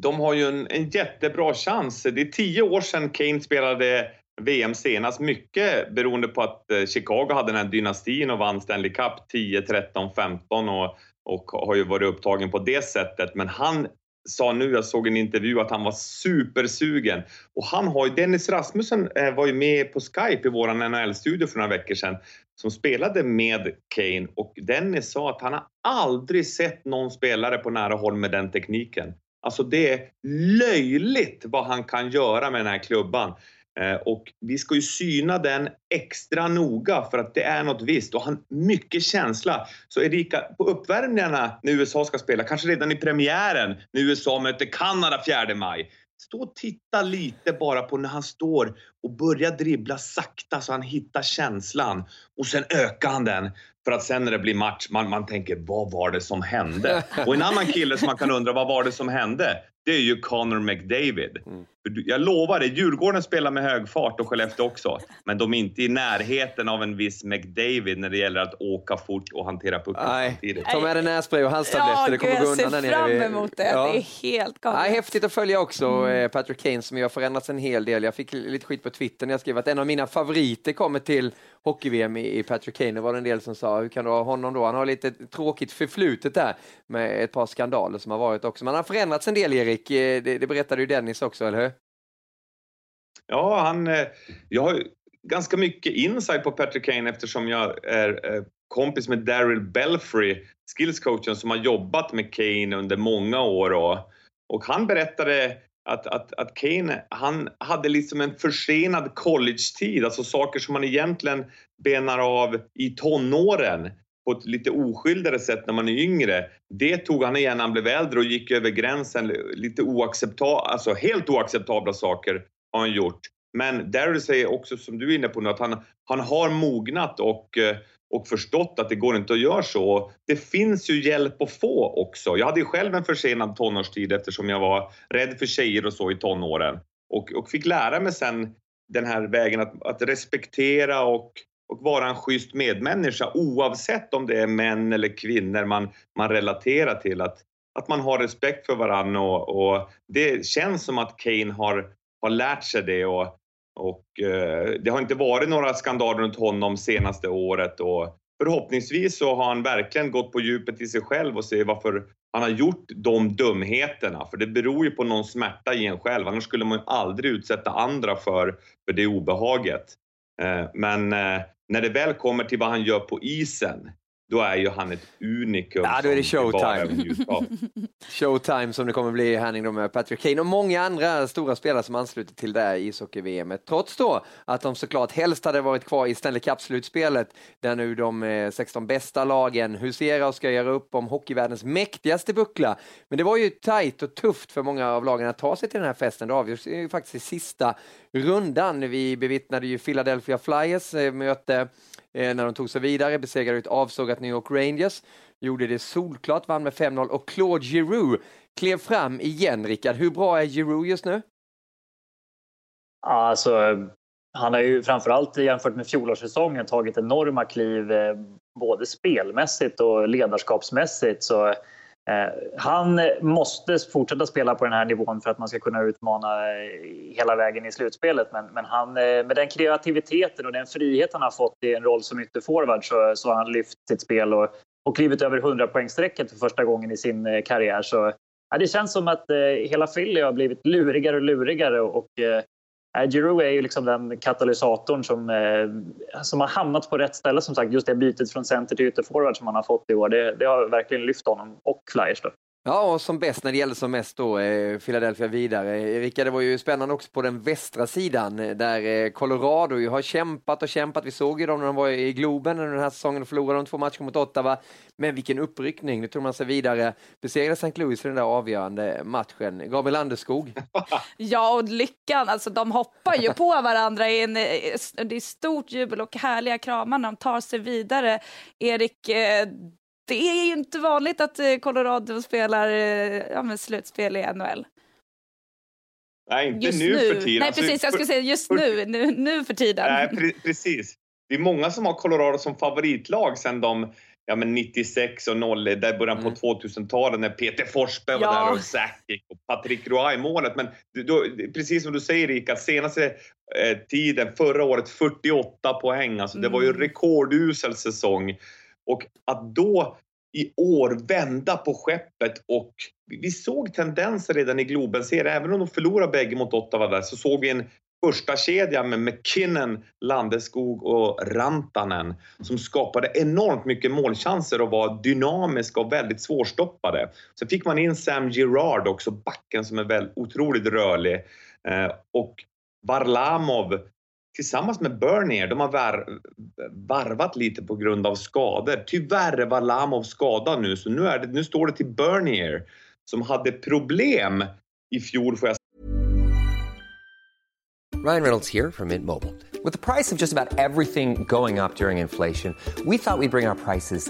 De har ju en, en jättebra chans. Det är tio år sedan Kane spelade VM senast, mycket beroende på att eh, Chicago hade den här dynastin och vann Stanley Cup 10, 13, 15 och, och har ju varit upptagen på det sättet. Men han sa nu, jag såg en intervju, att han var supersugen. Och han har ju, Dennis Rasmussen eh, var ju med på Skype i vår NHL-studio för några veckor sedan som spelade med Kane och Dennis sa att han har aldrig sett någon spelare på nära håll med den tekniken. Alltså det är löjligt vad han kan göra med den här klubban. Eh, och vi ska ju syna den extra noga för att det är något visst och han mycket känsla. Så Erika, på uppvärmningarna när USA ska spela, kanske redan i premiären när USA möter Kanada 4 maj, Stå och titta lite bara på när han står och börjar dribbla sakta så han hittar känslan och sen ökar han den för att sen när det blir match, man, man tänker vad var det som hände? (laughs) Och en annan kille som man kan undra vad var det som hände? Det är ju Connor McDavid. Mm. Jag lovar dig, Djurgården spelar med hög fart och Skellefteå också. Men de är inte i närheten av en viss McDavid när det gäller att åka fort och hantera pucken samtidigt. Ta med dig nässpray och halstabletter, ja, det kommer gå undan där nere. Jag ser fram emot det, ja. det är helt galet. Ja, häftigt att följa också mm. Patrick Kane som ju har förändrats en hel del. Jag fick lite skit på Twitter när jag skrev att en av mina favoriter kommer till hockey-VM i Patrick Kane. Det var en del som sa, hur kan du ha honom då? Han har lite tråkigt förflutet där med ett par skandaler som har varit också. Men han har förändrats en del, Erik. Eh, det, det berättade ju Dennis också, eller hur? Ja, han... Eh, jag har ganska mycket insight på Patrick Kane eftersom jag är eh, kompis med Daryl Belfry, skillscoachen som har jobbat med Kane under många år. Och, och han berättade att, att, att Kane, han hade liksom en försenad college-tid, alltså saker som man egentligen benar av i tonåren på ett lite oskyldigare sätt när man är yngre. Det tog han igen när han blev äldre och gick över gränsen. Lite oacceptabla, alltså helt oacceptabla saker har han gjort. Men Daryl säger också, som du är inne på nu, att han, han har mognat och, eh, och förstått att det går inte att göra så. Det finns ju hjälp att få också. Jag hade ju själv en försenad tonårstid eftersom jag var rädd för tjejer och så i tonåren. Och, och fick lära mig sen den här vägen att, att respektera och, och vara en schysst medmänniska oavsett om det är män eller kvinnor man, man relaterar till. Att, att man har respekt för varandra och, och det känns som att Kane har, har lärt sig det och, och eh, det har inte varit några skandaler runt honom senaste året och förhoppningsvis så har han verkligen gått på djupet i sig själv och ser varför han har gjort de dumheterna. För det beror ju på någon smärta i en själv, annars skulle man ju aldrig utsätta andra för, för det obehaget. Eh, men eh, när det väl kommer till vad han gör på isen, då är ju han ett unikum. Ja, då är det showtime. (laughs) showtime som det kommer bli här med Patrick Kane och många andra stora spelare som ansluter till det här ishockey-VM. Trots då att de såklart helst hade varit kvar i Stanley Cup-slutspelet där nu de 16 eh, bästa lagen huserar och ska göra upp om hockeyvärldens mäktigaste buckla. Men det var ju tajt och tufft för många av lagen att ta sig till den här festen. Det avgörs ju faktiskt i sista rundan. Vi bevittnade ju Philadelphia Flyers eh, möte eh, när de tog sig vidare, besegrade ett avsågat New York Rangers, gjorde det solklart, vann med 5-0 och Claude Giroux klev fram igen, Rickard. Hur bra är Giroux just nu? Alltså, han har ju framförallt jämfört med fjolårssäsongen tagit enorma kliv eh, både spelmässigt och ledarskapsmässigt. Så Eh, han måste fortsätta spela på den här nivån för att man ska kunna utmana eh, hela vägen i slutspelet. Men, men han, eh, med den kreativiteten och den frihet han har fått i en roll som ytterforward så, så har han lyft sitt spel och, och klivit över 100-poängsstrecket för första gången i sin karriär. Så, ja, det känns som att hela Philly har blivit lurigare och lurigare och Eh, Äh, Giroud är ju liksom den katalysatorn som, eh, som har hamnat på rätt ställe. Som sagt, just det bytet från center till ytterforward som han har fått i år, det, det har verkligen lyft honom och Flyers. Då. Ja, och som bäst när det gällde som mest då, eh, Philadelphia vidare. Erika, det var ju spännande också på den västra sidan eh, där eh, Colorado ju har kämpat och kämpat. Vi såg ju dem när de var i Globen under den här säsongen och förlorade de två matcher mot Ottawa. Men vilken uppryckning, nu tog man sig vidare. Besegrade St. Louis i den där avgörande matchen. Gabriel Landeskog. (laughs) ja, och lyckan, alltså de hoppar ju på varandra i en, det är stort jubel och härliga kramar när de tar sig vidare. Erik, det är ju inte vanligt att eh, Colorado spelar eh, ja, slutspel i NHL. Nej, inte just nu, för tiden. Nej, alltså, precis. Jag skulle säga just för, nu, nu, nu för tiden. Nej, pre precis. Det är många som har Colorado som favoritlag sen de ja, men 96 och 0, där början på Mm. 2000-talet när Peter Forsberg var Ja. där och Sakic och Patrick Roy i målet. Men då, precis som du säger Rika, senaste eh, tiden, förra året 48 poäng. Alltså, Det var ju Mm. rekordusel säsong. Och att då i år vända på skeppet och vi- såg tendenser redan i Globen-serien. Även om de förlorade bägge mot Ottawa där så såg vi en första kedja med McKinnon, Landeskog och Rantanen som skapade enormt mycket målchanser och var dynamiska och väldigt svårstoppade. Sen fick man in Sam Girard också, backen som är väl otroligt rörlig. Eh, och Varlamov tillsammans med Bernier, de har var, varvat lite på grund av skador. Tyvärr var Lamov skadad nu, så nu, är det, nu står det till Bernier som hade problem i fjol får jag Ryan Reynolds here from Mint Mobile. With the price of just about everything going up during inflation, we thought we'd bring our prices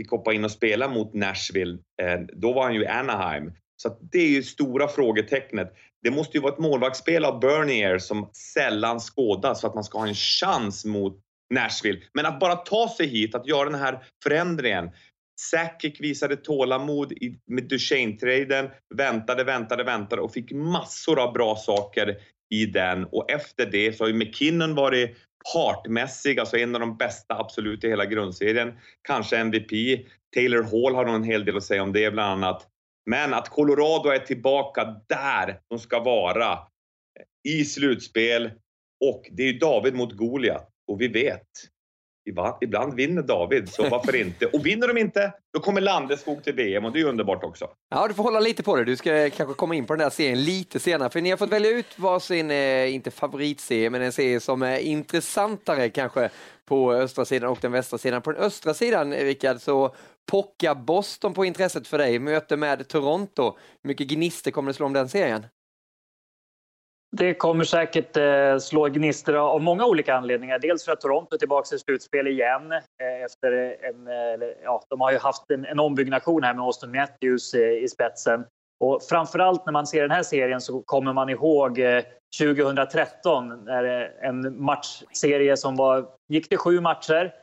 fick hoppa in och spela mot Nashville. Eh, då var han ju i Anaheim. Så att det är ju stora frågetecknet. Det måste ju vara ett målvaktsspel av Bernier som sällan skådas för att man ska ha en chans mot Nashville. Men att bara ta sig hit, att göra den här förändringen. Sakic visade tålamod med Duchene-traden, väntade, väntade, väntade och fick massor av bra saker i den. Och efter det så har ju McKinnon varit partmässig, alltså en av de bästa absolut i hela grundserien. Kanske MVP. Taylor Hall har nog en hel del att säga om det bland annat. Men att Colorado är tillbaka där de ska vara eh, i slutspel och det är ju David mot Goliat och vi vet ibland vinner David, så varför inte? Och vinner de inte, då kommer Landeskog till VM och det är underbart också. Ja, du får hålla lite på det. Du ska kanske komma in på den där serien lite senare, för ni har fått välja ut varsin, eh, inte favoritserie, men en serie som är intressantare kanske på östra sidan och den västra sidan. På den östra sidan, Rickard, så pockar Boston på intresset för dig. Möte med Toronto. Hur mycket gnister kommer det slå om den serien? Det kommer säkert eh, slå gnistor av många olika anledningar. Dels för att Toronto är tillbaka i slutspel igen. Eh, efter en, eh, ja, de har ju haft en, en ombyggnation här med Austin Matthews i spetsen. Och framförallt när man ser den här serien så kommer man ihåg 2013 när en matchserie som var, gick till sju matcher.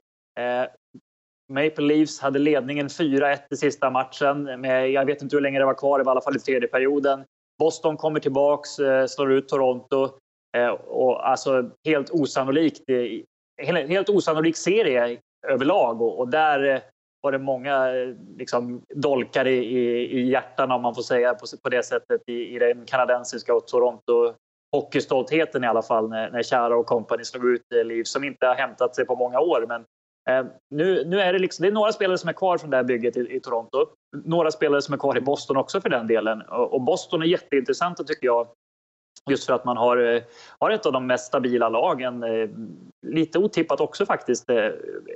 Maple Leafs hade ledningen 4-1 i sista matchen. Med, jag vet inte hur länge det var kvar, det var i alla fall i tredje perioden. Boston kommer tillbaks, eh, slår ut Toronto. Eh, och alltså helt osannolikt. Eh, helt, osannolik serie överlag och, och där var det många liksom, dolkar i, i, i hjärtan om man får säga på, på det sättet i, i den kanadensiska och Toronto hockeystoltheten i alla fall när, när Chara och company slog ut Liv som inte har hämtat sig på många år. Men Eh, nu, nu är det, liksom, det är några spelare som är kvar från det här bygget i, i Toronto. Några spelare som är kvar i Boston också för den delen. Och, och Boston är jätteintressanta tycker jag. Just för att man har, eh, har ett av de mest stabila lagen. Eh, lite otippat också faktiskt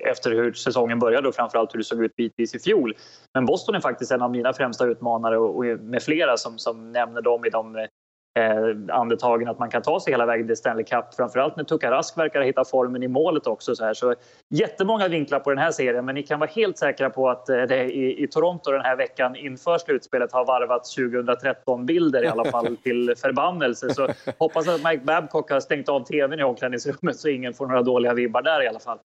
efter hur säsongen började och framförallt hur det såg ut bitvis i fjol. Men Boston är faktiskt en av mina främsta utmanare och, och med flera som, som nämner dem i de eh, andetagen att man kan ta sig hela vägen till Stanley Cup. Framförallt när Tuukka Rask verkar ha hittat formen i målet också. Så, här. så jättemånga vinklar på den här serien men ni kan vara helt säkra på att eh, det i, i Toronto den här veckan inför slutspelet har varvats 2013-bilder i alla fall (laughs) till förbannelse. Så hoppas att Mike Babcock har stängt av tvn i omklädningsrummet så ingen får några dåliga vibbar där i alla fall.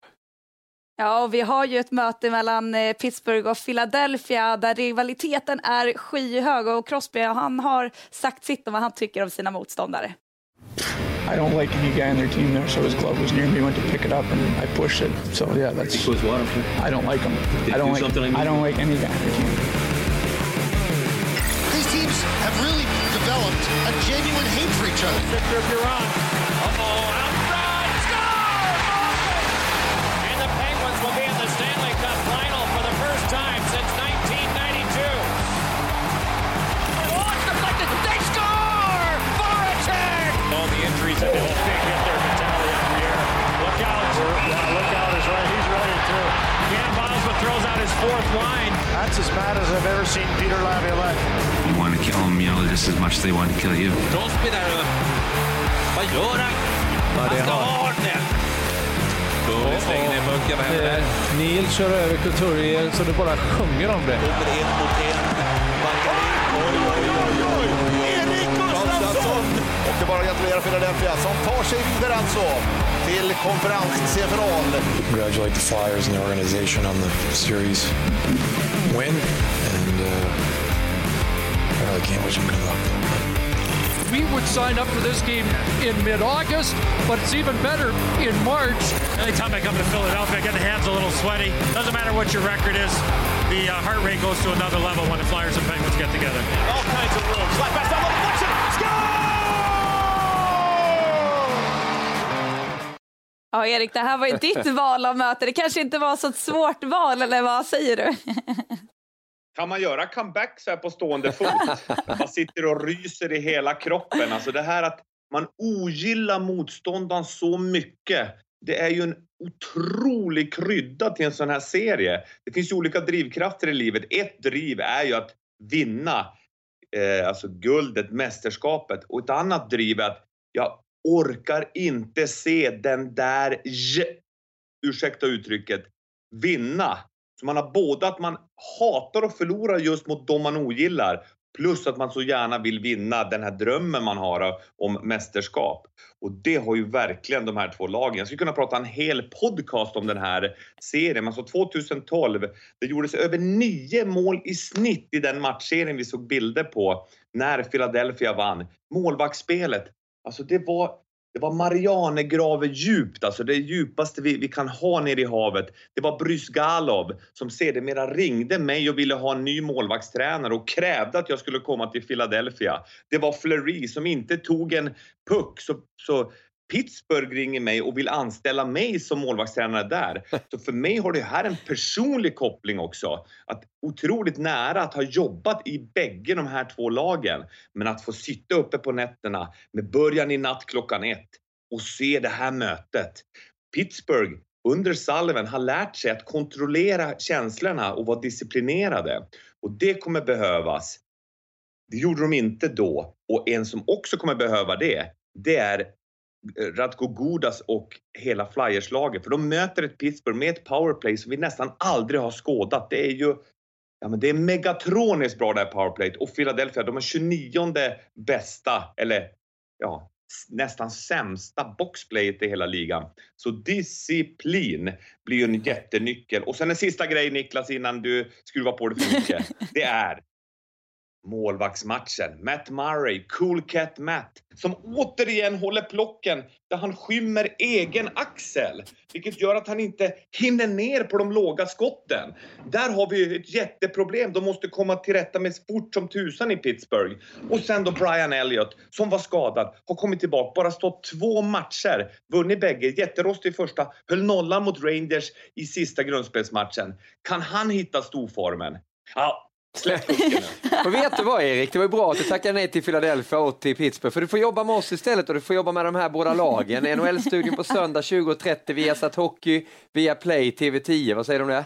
Ja, och vi har ju ett möte mellan eh, Pittsburgh och Philadelphia där rivaliteten är skyhög och Crosby han har sagt sitt om vad han tycker om sina motståndare. I don't like any guy on their team there, so his glove was near me. Went to pick it up and I pushed it. So yeah, that's. I don't like him. I don't like. I don't like any guy on their team. have really developed a genuine hate for each other. Victor Buron. Uh-oh, out fourth line. That's as mad as I've ever seen Peter Laviolette. You want to kill him, you know, just as much as they want to kill you. Crosby där. Vad gör han? Han ska ha den. Börje slänger ner pucken. Vad händer där? Neil kör över Couturier så det bara sjunger om det. Kommer en mot en. Är bara att gratulera Philadelphia som tar sig vidare alltså till konferens-semifinal. Congratulate the Flyers and the organization on the series win, and uh, I really can't wish them good luck. We would sign up for this game in mid-August, but it's even better in March. Anytime I come to Philadelphia, I get the hands a little sweaty. Doesn't matter what your record is, the uh, heart rate goes to another level when the Flyers and Penguins get together. All kinds of rules. Ja, Erik, det här var ju (laughs) ditt val av möte. Det kanske inte var så ett svårt val, eller vad säger du? Kan man göra comeback så här på stående fot? Man sitter och ryser i hela kroppen. Alltså det här att man ogillar motståndaren så mycket. Det är ju en otrolig krydda till en sån här serie. Det finns ju olika drivkrafter i livet. Ett driv är ju att vinna eh, alltså guldet, mästerskapet. Och ett annat driv är att jag orkar inte se den där j, ursäkta uttrycket, vinna. Så man har både att man hatar att förlora just mot dem man ogillar plus att man så gärna vill vinna den här drömmen man har om mästerskap. Och det har ju verkligen de här två lagen. Jag skulle kunna prata en hel podcast om den här serien. Alltså 2012, det gjordes över nio mål i snitt i den matchserien vi såg bilder på när Philadelphia vann. Målvaktsspelet, alltså det var det var Marianegraven djupt, alltså det djupaste vi, vi kan ha nere i havet. Det var Brysgalov som sedermera ringde mig och ville ha en ny målvaktstränare och krävde att jag skulle komma till Philadelphia. Det var Fleury som inte tog en puck, så, så Pittsburgh ringer mig och vill anställa mig som målvaktstränare där. (laughs) Så för mig har det här en personlig koppling också. Att otroligt nära att ha jobbat i bägge de här två lagen. Men att få sitta uppe på nätterna med början i natt klockan ett och se det här mötet. Pittsburgh under Sullivan har lärt sig att kontrollera känslorna och vara disciplinerade. Och det kommer behövas. Det gjorde de inte då. Och en som också kommer behöva det, det är Radko Gudas och hela Flyers-laget. För de möter ett Pittsburgh med ett powerplay som vi nästan aldrig har skådat. Det är ju Ja, men det är megatroniskt bra det här powerplayet och Philadelphia, de är 29 bästa, eller ja, nästan sämsta boxplayet i hela ligan. Så disciplin blir ju en jättenyckel. Och sen en sista grej Niklas innan du skruvar på det för mycket. (laughs) Det är målvaktsmatchen. Matt Murray, Cool Cat Matt, som återigen håller plocken där han skymmer egen axel. Vilket gör att han inte hinner ner på de låga skotten. Där har vi ett jätteproblem. De måste komma till rätta med fort som tusan i Pittsburgh. Och sen då Brian Elliott, som var skadad, har kommit tillbaka. Bara stått två matcher, vunnit bägge, jätterostig i första, höll nollan mot Rangers i sista grundspelsmatchen. Kan han hitta storformen? Ja, och vet du vad Erik, det var ju bra att du tackade nej till Philadelphia och till Pittsburgh, för du får jobba med oss istället och du får jobba med de här båda lagen. NHL-studion på söndag 20.30 via satt Hockey, via Play, TV10. Vad säger du om det?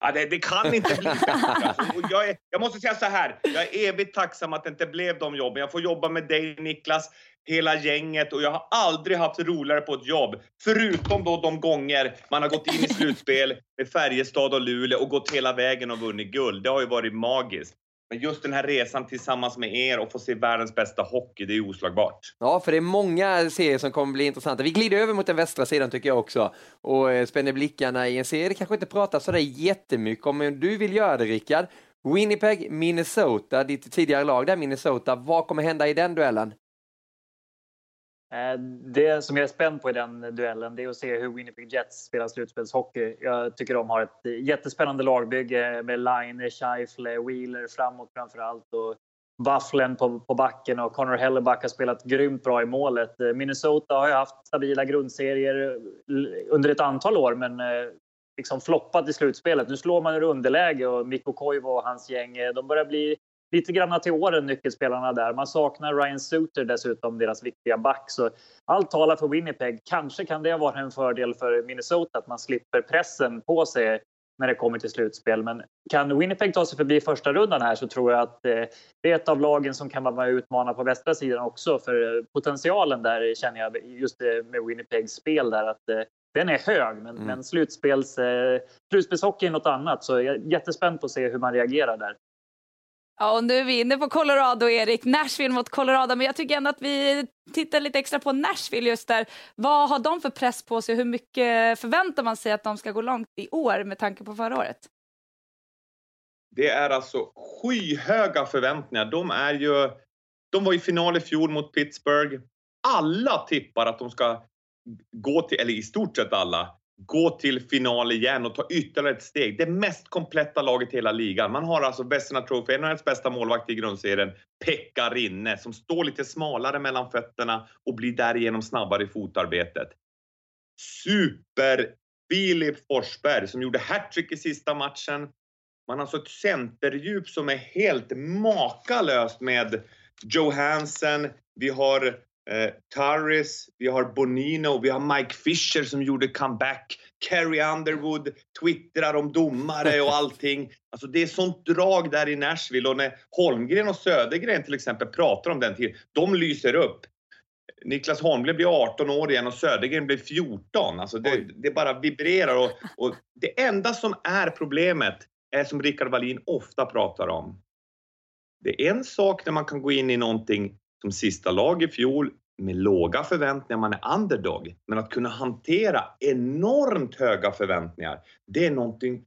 Ja, det, det kan inte bli bättre. Jag, är, jag måste säga så här, jag är evigt tacksam att det inte blev de jobben. Jag får jobba med dig Niklas, hela gänget och jag har aldrig haft roligare på ett jobb. Förutom då de gånger man har gått in i (laughs) slutspel med Färjestad och Luleå och gått hela vägen och vunnit guld. Det har ju varit magiskt. Men just den här resan tillsammans med er och få se världens bästa hockey, det är oslagbart. Ja, för det är många serier som kommer bli intressanta. Vi glider över mot den västra sidan tycker jag också och eh, spänner blickarna i en serie det kanske inte pratas sådär jättemycket om, men du vill göra det Rickard. Winnipeg, Minnesota, ditt tidigare lag där Minnesota. Vad kommer hända i den duellen? Eh, det som jag är spänd på i den duellen det är att se hur Winnipeg Jets spelar slutspelshockey. Jag tycker de har ett jättespännande lagbygge med Line, Scheifele, Wheeler framåt framför allt och Bufflen på, på backen och Connor Hellebuck har spelat grymt bra i målet. Eh, Minnesota har ju haft stabila grundserier under ett antal år men eh, liksom floppat i slutspelet. Nu slår man ur underläge och Mikko Koivu och hans gäng, de börjar bli lite grann till åren, nyckelspelarna där. Man saknar Ryan Suter dessutom, deras viktiga back. Så allt talar för Winnipeg. Kanske kan det vara en fördel för Minnesota att man slipper pressen på sig när det kommer till slutspel. Men kan Winnipeg ta sig förbi första rundan här så tror jag att eh, det är ett av lagen som kan vara med och utmana på västra sidan också. För eh, potentialen där känner jag just eh, med Winnipegs spel där att den är hög. Men, Mm. men slutspels, slutspelshockey är något annat. Så jag är jättespänd på att se hur man reagerar där. Ja, och nu är vi inne på Colorado, Erik. Nashville mot Colorado. Men jag tycker ändå att vi tittar lite extra på Nashville just där. Vad har de för press på sig? Hur mycket förväntar man sig att de ska gå långt i år med tanke på förra året? Det är alltså skyhöga förväntningar. De är ju... De var i final i fjol mot Pittsburgh. Alla tippar att de ska gå till, eller i stort sett alla, gå till final igen och ta ytterligare ett steg. Det mest kompletta laget i hela ligan. Man har alltså Vesina Trophy, NHLs bästa målvakter i grundserien, Pekka Rinne, som står lite smalare mellan fötterna och blir därigenom snabbare i fotarbetet. Super Filip Forsberg som gjorde hattrick i sista matchen. Man har alltså ett centerdjup som är helt makalöst med Johansen. vi har eh, Turris, vi har Bonino, vi har Mike Fisher som gjorde comeback. Carrie Underwood twittrar om domare och allting. (laughs) Alltså det är sånt drag där i Nashville och när Holmgren och Södergren till exempel pratar om den tiden, de lyser upp. Niklas Holmgren blir 18 år igen och Södergren blir 14. Alltså det, det bara vibrerar och, och det enda som är problemet är som Rickard Wallin ofta pratar om. Det är en sak när man kan gå in i någonting som sista lag i fjol med låga förväntningar, man är underdog. Men att kunna hantera enormt höga förväntningar, det är någonting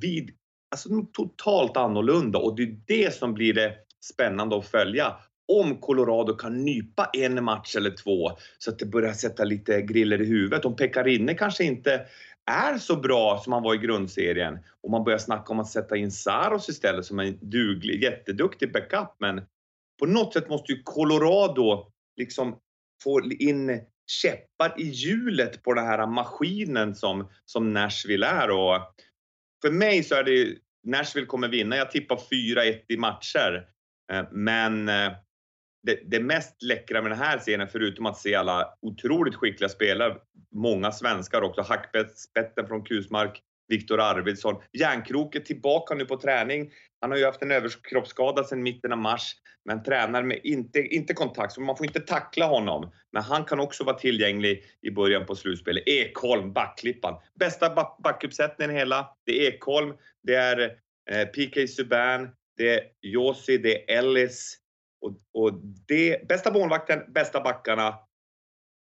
vid, alltså totalt annorlunda och det är det som blir det spännande att följa. Om Colorado kan nypa en match eller två så att det börjar sätta lite griller i huvudet. Om Pekarinne kanske inte är så bra som han var i grundserien och man börjar snacka om att sätta in Saros istället som en duglig, jätteduktig backup. Men på något sätt måste ju Colorado liksom få in käppar i hjulet på den här maskinen som, som Nashville är. Och för mig så är det Nashville kommer vinna. Jag tippar 4-1 i matcher. Eh, men eh, det, det mest läckra med den här serien, förutom att se alla otroligt skickliga spelare, många svenskar också, hackspetten från Kusmark, Viktor Arvidsson. Järnkroket tillbaka nu på träning. Han har ju haft en överkroppsskada sedan mitten av mars, men tränar med inte, inte kontakt, så man får inte tackla honom. Men han kan också vara tillgänglig i början på slutspelet. Ekholm, backklippan. Bästa backuppsättningen i hela. Det är Ekholm, det är eh, PK Subban, det är Josi, det är Ellis. Och, och det, bästa målvakten, bästa backarna,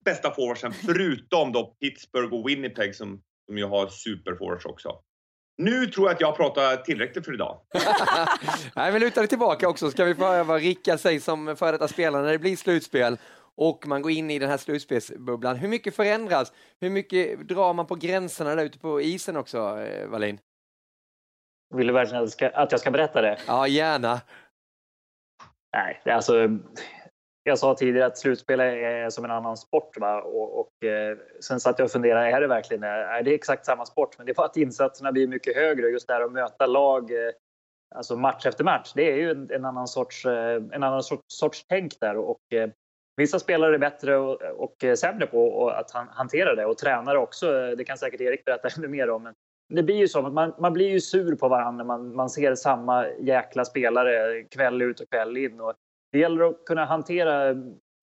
bästa forwardsen, förutom då Pittsburgh och Winnipeg som, som ju har superforwards också. Nu tror jag att jag har pratat tillräckligt för idag. (laughs) Nej, men luta dig tillbaka också, ska vi få höra vad Rickard säger som före detta spelare när det blir slutspel och man går in i den här slutspelsbubblan. Hur mycket förändras? Hur mycket drar man på gränserna där ute på isen också, eh, Wallin? Vill du verkligen att jag ska, berätta det? Ja, gärna. Nej, det är alltså, jag sa tidigare att slutspel är som en annan sport. Va? Och, och, eh, sen satt jag och funderade, är det verkligen det? Är det exakt samma sport? Men det är bara att insatserna blir mycket högre. Just det här att möta lag eh, alltså match efter match, det är ju en, en annan sorts, eh, en annan sorts, sorts tänk där. Och, eh, vissa spelare är bättre och, och eh, sämre på att han, hantera det och tränare också. Eh, det kan säkert Erik berätta (laughs) ännu mer om. Men det blir ju så att man, man blir ju sur på varandra när man, man ser samma jäkla spelare kväll ut och kväll in. Och det gäller att kunna hantera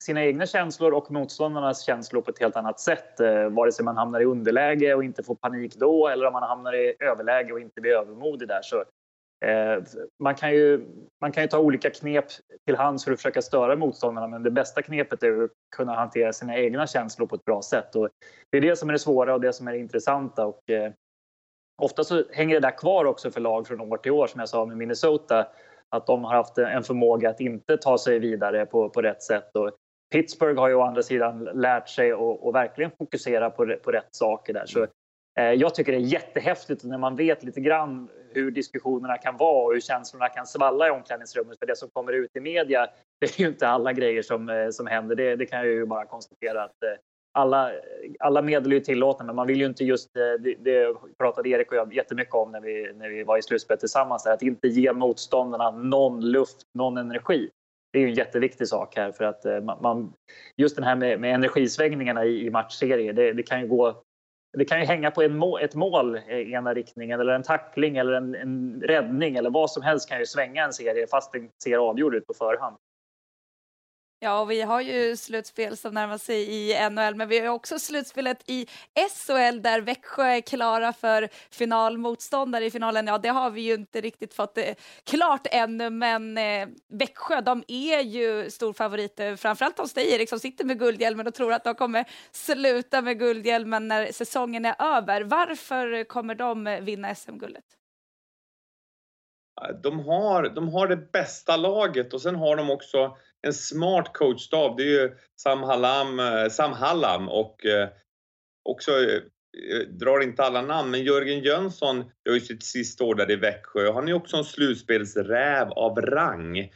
sina egna känslor och motståndarnas känslor på ett helt annat sätt. Eh, vare sig man hamnar i underläge och inte får panik då eller om man hamnar i överläge och inte blir övermodig där. Så, eh, man, kan ju, man kan ju ta olika knep till hands för att försöka störa motståndarna men det bästa knepet är att kunna hantera sina egna känslor på ett bra sätt. Och det är det som är det svåra och det som är det intressanta. Och, eh, ofta så hänger det där kvar också för lag från år till år som jag sa med Minnesota att de har haft en förmåga att inte ta sig vidare på, på rätt sätt. Och Pittsburgh har ju å andra sidan lärt sig att och verkligen fokusera på, på rätt saker där. Så, eh, jag tycker det är jättehäftigt när man vet lite grann hur diskussionerna kan vara och hur känslorna kan svalla i omklädningsrummet. För det som kommer ut i media, det är ju inte alla grejer som, eh, som händer. Det, det kan jag ju bara konstatera att eh, alla, alla medel är ju tillåtna, men man vill ju inte just, eh, det, det pratade Erik och jag jättemycket om när vi, när vi var i slutspelet tillsammans, att inte ge motståndarna någon luft, någon energi. Det är ju en jätteviktig sak här för att eh, man, just den här med, med energisvängningarna i, i matchserier, det, det, kan ju gå det kan ju hänga på må, ett mål i ena riktningen eller en tackling eller en, en, räddning eller vad som helst kan ju svänga en serie fast den ser avgjord ut på förhand. Ja, och vi har ju slutspel som närmar sig i NHL, men vi har också slutspelet i SHL där Växjö är klara för finalmotståndare i finalen. Ja, det har vi ju inte riktigt fått eh, klart ännu, men eh, Växjö, de är ju storfavoriter, framförallt hos dig Erik som sitter med guldhjälmen och tror att de kommer sluta med guldhjälmen när säsongen är över. Varför kommer de eh, vinna SM-guldet? De har, de har det bästa laget och sen har de också en smart coachstab. Det är ju Sam Hallam, eh, Sam Hallam och eh, också, eh, drar inte alla namn, men Jörgen Jönsson gör ju sitt sista år där i Växjö. Han är också en slutspelsräv av rang.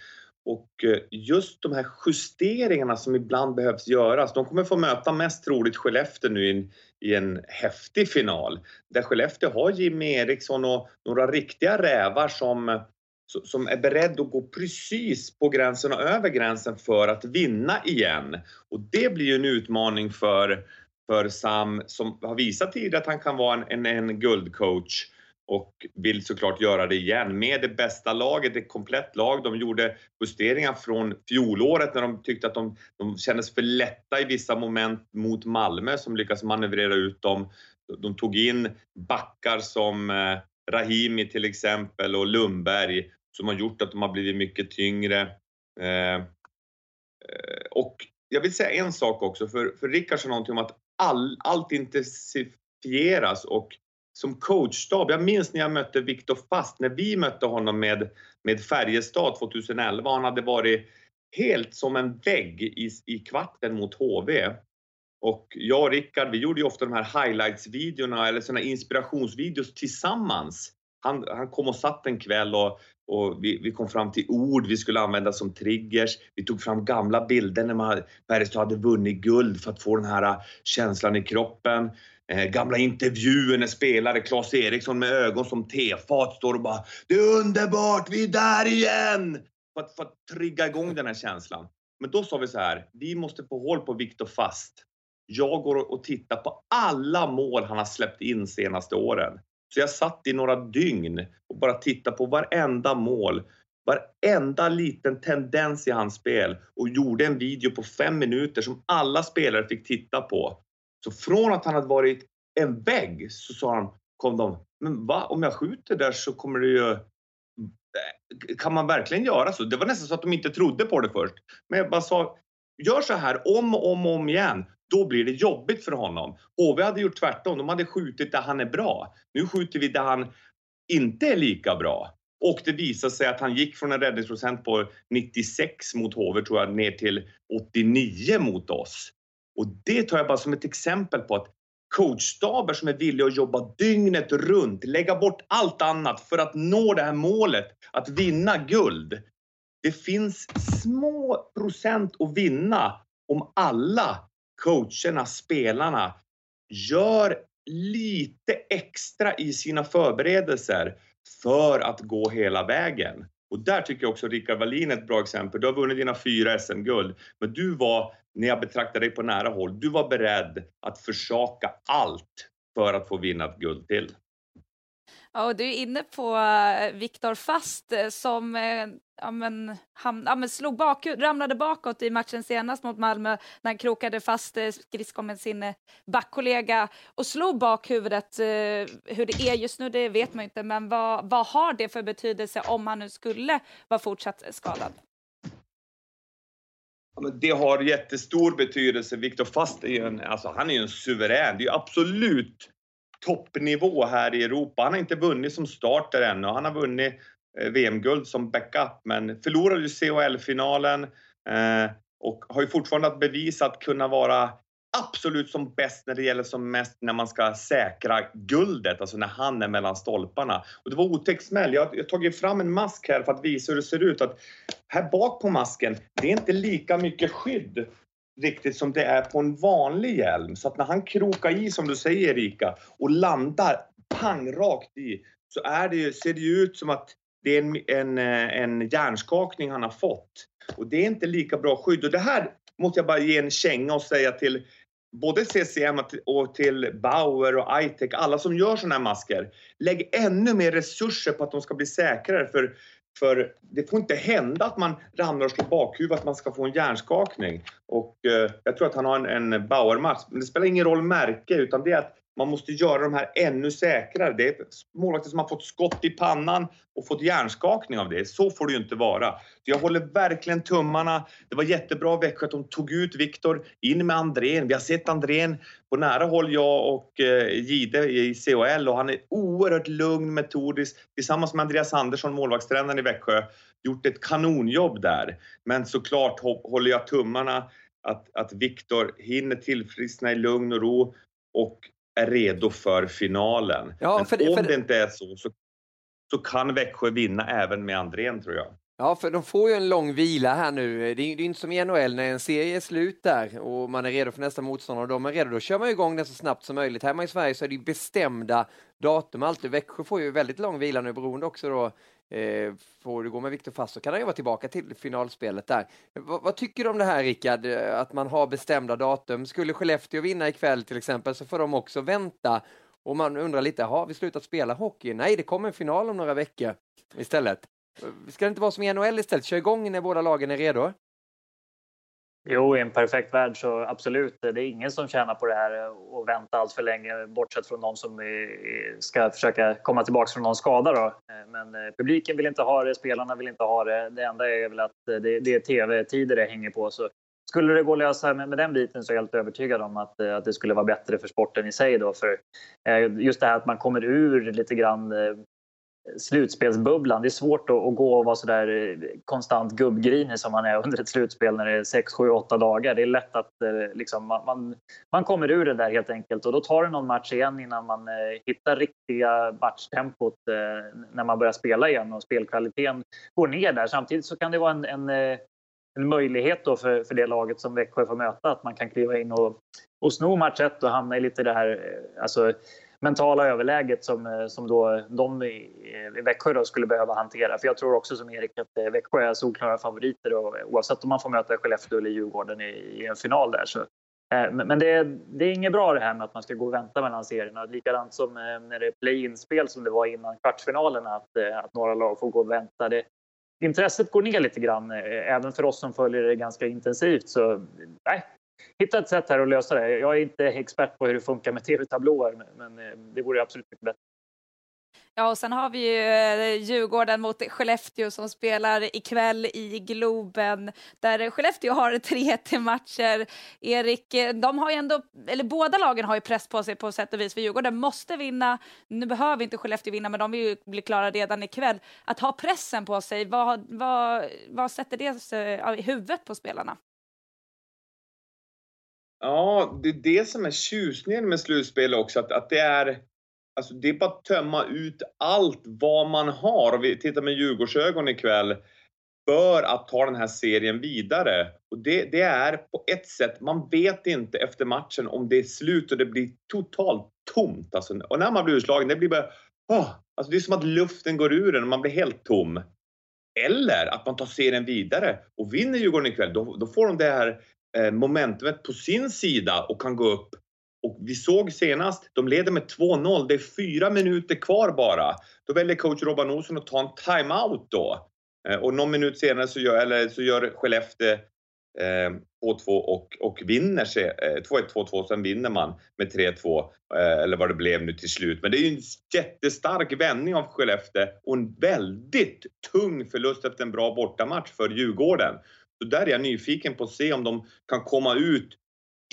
Och eh, just de här justeringarna som ibland behövs göras, de kommer få möta mest troligt Skellefteå nu i en, i en häftig final. Där Skellefteå har Jimmy Eriksson och några riktiga rävar som som är beredd att gå precis på gränsen och över gränsen för att vinna igen. Och det blir ju en utmaning för, för Sam som har visat tidigare att han kan vara en, en, en guldcoach och vill såklart göra det igen med det bästa laget, ett komplett lag. De gjorde justeringar från fjolåret när de tyckte att de, de kändes för lätta i vissa moment mot Malmö som lyckas manövrera ut dem. De tog in backar som eh, Rahimi till exempel och Lundberg som har gjort att de har blivit mycket tyngre. Eh, eh och jag vill säga en sak också, för, för Rickard sa någonting om att all, allt intensifieras och som coachstab, jag minns när jag mötte Viktor Fast, när vi mötte honom med, med Färjestad 2011, han hade varit helt som en vägg i, i kvarten mot HV. Och jag och Rickard, vi gjorde ju ofta de här highlights-videorna eller såna inspirationsvideos tillsammans. Han, han kom och satt en kväll och och vi, vi, kom fram till ord vi skulle använda som triggers. Vi tog fram gamla bilder när Färjestad hade vunnit guld för att få den här äh, känslan i kroppen. Eh, gamla intervjuer när spelare, Claes Eriksson med ögon som tefat står och bara “Det är underbart, vi är där igen!” för att, för att trigga igång den här känslan. Men då sa vi så här, vi måste få håll på Viktor Fast. Jag går och tittar på alla mål han har släppt in senaste åren. Så jag satt i några dygn och bara tittade på varenda mål, varenda liten tendens i hans spel och gjorde en video på fem minuter som alla spelare fick titta på. Så från att han hade varit en vägg så sa han, kom de, men va, om jag skjuter där så kommer det ju eh, kan man verkligen göra så? Det var nästan så att de inte trodde på det först. Men jag bara sa, gör så här om och om och om igen då blir det jobbigt för honom. HV hade gjort tvärtom. De hade skjutit där han är bra. Nu skjuter vi där han inte är lika bra. Och det visade sig att han gick från en räddningsprocent på 96 mot HV tror jag ner till 89 mot oss. Och det tar jag bara som ett exempel på att coachstaber som är villiga att jobba dygnet runt, lägga bort allt annat för att nå det här målet, att vinna guld. Det finns små procent att vinna om alla coacherna, spelarna gör lite extra i sina förberedelser för att gå hela vägen. Och där tycker jag också Rickard Wallin är ett bra exempel. Du har vunnit dina fyra SM-guld, men du var, när jag betraktar dig på nära håll, du var beredd att försaka allt för att få vinna ett guld till. Ja, och du är inne på eh, Viktor Fast eh, som eh, ja, men, ham, ja, men slog bak, ramlade bakåt i matchen senast mot Malmö när han krokade fast skridskon med sin backkollega och slog bakhuvudet. Hur det är just nu det vet man inte, men vad, vad har det för betydelse om han nu skulle vara fortsatt skadad? Det har jättestor betydelse. Viktor Fast är ju en, alltså, han är en suverän. Det är absolut toppnivå här i Europa. Han har inte vunnit som starter ännu. Han har vunnit eh, VM-guld som backup men förlorade ju CHL-finalen. Eh, och har ju fortfarande att bevisa att kunna vara absolut som bäst när det gäller som mest när man ska säkra guldet, alltså när han är mellan stolparna. Och det var otäckt smäll. Jag har, jag har tagit fram en mask här för att visa hur det ser ut. Att här bak på masken, det är inte lika mycket skydd riktigt som det är på en vanlig hjälm. Så att när han krokar i, som du säger Erika, och landar pang rakt i, så är det ju, ser det ju ut som att det är en, en, en hjärnskakning han har fått. Och det är inte lika bra skydd. Och det här måste jag bara ge en känga och säga till både CCM och till Bauer och iTech, alla som gör sådana här masker. Lägg ännu mer resurser på att de ska bli säkrare för, för det får inte hända att man ramlar och slår bakhuvudet, att man ska få en hjärnskakning. Och eh, jag tror att han har en, en Bauer-match. men det spelar ingen roll märke utan det är att man måste göra de här ännu säkrare. Det är målvakter som har fått skott i pannan och fått hjärnskakning av det. Så får det ju inte vara. Så jag håller verkligen tummarna. Det var jättebra Växjö att de tog ut Viktor, in med Andrén. Vi har sett Andrén på nära håll, jag och eh, Gide i CHL och han är oerhört lugn, metodisk. Tillsammans med Andreas Andersson, målvaktstränaren i Växjö, gjort ett kanonjobb där. Men såklart håller jag tummarna att, att Viktor hinner tillfriskna i lugn och ro och är redo för finalen. Ja, Men för det- om för det det- inte är så, så, så kan Växjö vinna även med Andrén tror jag. Ja, för de får ju en lång vila här nu. Det är det är ju inte som i NHL när en serie är slut där och man är redo för nästa motståndare och de är redo. Då kör man igång det så snabbt som möjligt. Hemma i Sverige så är det ju bestämda datum alltid. Växjö får ju väldigt lång vila nu beroende också då Eh, får du gå med Viktor fast så kan han ju vara tillbaka till finalspelet där. vad, vad tycker du om det här Rickard, eh, att man har bestämda datum? Skulle Skellefteå vinna ikväll till exempel så får de också vänta och man undrar lite, har vi slutat spela hockey? Nej, det kommer en final om några veckor istället. Eh, ska det inte vara som i NHL istället, kör igång när båda lagen är redo? Jo, i en perfekt värld så absolut. Det är ingen som tjänar på det här och vänta allt för länge, bortsett från de som ska försöka komma tillbaka från någon skada. Då. Eh, men eh, publiken vill inte ha det, spelarna vill inte ha det. Det enda är väl att eh, det, är tv-tider det hänger på. Så skulle det gå att lösa med, med den biten så är jag helt övertygad om att, att det skulle vara bättre för sporten i sig. Då. För just det här att man kommer ur lite grann slutspelsbubblan. Det är svårt att, att gå och vara så där eh, konstant gubbgrinig som man är under ett slutspel när det är 6, 7, 8 dagar. Det är lätt att eh, liksom, man, man, man kommer ur det där helt enkelt och då tar det någon match igen innan man eh, hittar riktiga matchtempot eh, när man börjar spela igen och spelkvaliteten går ner där. Samtidigt så kan det vara en, en, eh, en möjlighet då för, för det laget som Växjö får möta att man kan kliva in och, och sno match 1 och hamna i lite det här eh, alltså, mentala överläget som, eh, som då de i, i Växjö då skulle behöva hantera. För jag tror också som Erik att eh, Växjö är solklara favoriter och, oavsett om man får möta Skellefteå eller Djurgården i, i en final där. Så, eh, men det, är- det är inget bra det här med att man ska gå och vänta mellan serierna. Likadant som eh, när det är play-in-spel som det var innan kvartsfinalerna, att, eh, att några lag får gå och vänta. Det, intresset går ner lite grann, eh, även för oss som följer det ganska intensivt. Så nej, hitta ett sätt här att lösa det. Jag är inte expert på hur det funkar med tv-tablåer, men- eh, det vore absolut mycket bättre. Ja, och sen har vi ju eh, Djurgården mot Skellefteå som spelar ikväll i Globen, där Skellefteå har (laughs) tre till matcher. Erik, de har ju ändå, eller båda lagen har ju press på sig på sätt och vis, för Djurgården måste vinna. Nu behöver inte Skellefteå vinna, men de vill ju bli klara redan ikväll. Att ha pressen på sig, vad, vad, vad sätter det eh, i huvudet på spelarna? Ja, det är det som är tjusningen med slutspel också, att, att det är Alltså det är bara att tömma ut allt vad man har. Och vi tittar med Djurgårdsögon ikväll för att ta den här serien vidare. Och det, det är på ett sätt, man vet inte efter matchen om det är slut och det blir totalt tomt. Alltså, och när man blir utslagen, det blir bara... Oh, alltså det är som att luften går ur en och man blir helt tom. Eller att man tar serien vidare och vinner Djurgården ikväll, då, då får de det här Eh, momentumet på sin sida och kan gå upp. Och vi såg senast, de leder med 2-0. Det är fyra minuter kvar bara. Då väljer coach Robban Olsson att ta en timeout då. Eh, och någon minut senare så gör, eller så gör Skellefteå eh, 2-2 och, och vinner 2-1, 2-2, eh, sen vinner man med 3-2 eh, eller vad det blev nu till slut. Men det är ju en jättestark vändning av Skellefteå och en väldigt tung förlust efter en bra bortamatch för Djurgården. Så där är jag nyfiken på att se om de kan komma ut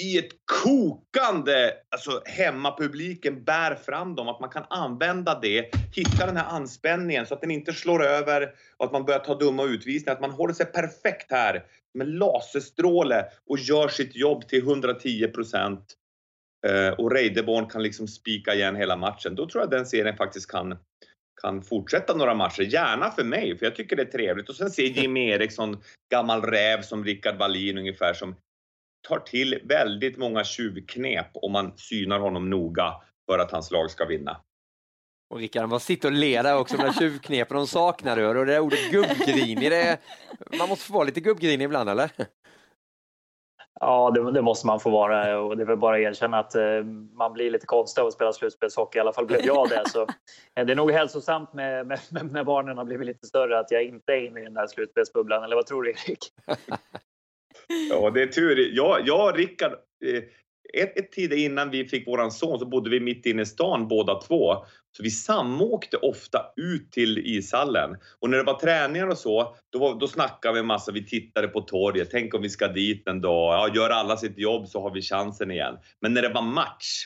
i ett kokande, alltså hemmapubliken bär fram dem, att man kan använda det, hitta den här anspänningen så att den inte slår över och att man börjar ta dumma utvisningar, att man håller sig perfekt här med laserstråle och gör sitt jobb till 110 procent. Eh, och Reideborn kan liksom spika igen hela matchen. Då tror jag den serien faktiskt kan, kan fortsätta några matcher. Gärna för mig, för jag tycker det är trevligt. Och sen ser (laughs) Jimmy Eriksson, gammal räv som Rickard Wallin ungefär, som tar till väldigt många tjuvknep om man synar honom noga för att hans lag ska vinna. Och Rickard, bara sitter och ler där också, de där tjuvknepen, de saknar. Och det där ordet gubbgrinig, det man måste få vara lite gubbgrinig ibland, eller? Ja, det, det, måste man få vara och det är väl bara att erkänna att eh, man blir lite konstig av att spela slutspelshockey. I alla fall blev jag det. Så, (laughs) eh, det är nog hälsosamt med, med, med, när barnen har blivit lite större att jag inte är inne i den där slutspelsbubblan. Eller vad tror du, Erik? (laughs) ja, det är tur. Jag, jag och Rickard, eh, ett, ett tid innan vi fick våran son så bodde vi mitt inne i stan båda två. Så vi samåkte ofta ut till ishallen. Och när det var träningar och så, då, var, då snackade vi en massa. Vi tittade på torget. Tänk om vi ska dit en dag. Ja, gör alla sitt jobb så har vi chansen igen. Men när det var match,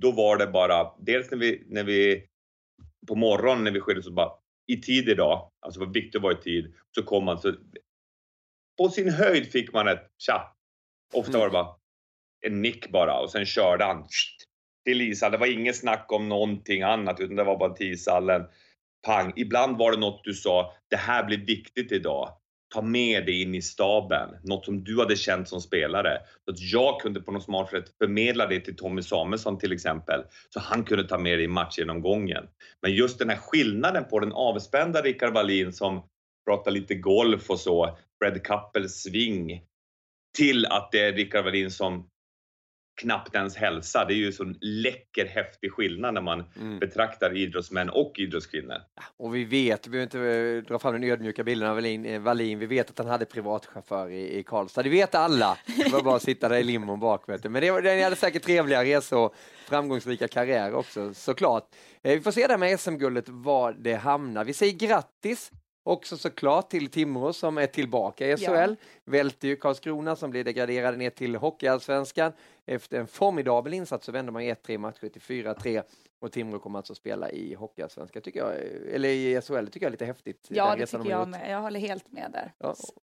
då var det bara, dels när vi, när vi på morgonen när vi skildes så bara i tid idag, alltså vad viktigt var i tid, så kom man så på sin höjd fick man ett tja. Ofta var det bara en nick bara och sen körde han till ishallen. Det var inget snack om någonting annat utan det var bara till ishallen. Pang! Ibland var det något du sa, det här blir viktigt idag. Ta med det in i staben, något som du hade känt som spelare. Så att jag kunde på något smart sätt förmedla det till Tommy Samuelsson till exempel, så han kunde ta med det i matchgenomgången. Men just den här skillnaden på den avspända Rickard Wallin som pratar lite golf och så, Fred Kappels sving, till att det är Rickard Wallin som knappt ens hälsa. Det är ju så läcker häftig skillnad när man mm. betraktar idrottsmän och idrottskvinnor. Och vi vet, vi behöver inte eh, dra fram den ödmjuka bilden av Wallin, eh, Wallin, vi vet att han hade privatchaufför i, i Karlstad. Det vet alla. Det var bara att sitta där i limon bak. Vet du. Men det, det hade säkert trevliga resor och framgångsrika karriär också såklart. Eh, vi får se där med SM-guldet var det hamnar. Vi säger grattis Också såklart till Timrå som är tillbaka i SHL. Ja. Välte ju Karlskrona som blev degraderade ner till Hockeyallsvenskan. Efter en formidabel insats så vände man 1-3 matcher till 4-3 och Timrå kommer alltså spela i Hockeyallsvenskan, tycker jag, eller i SHL, tycker jag är lite häftigt. Ja, det tycker jag med. Jag håller helt med där. Ja,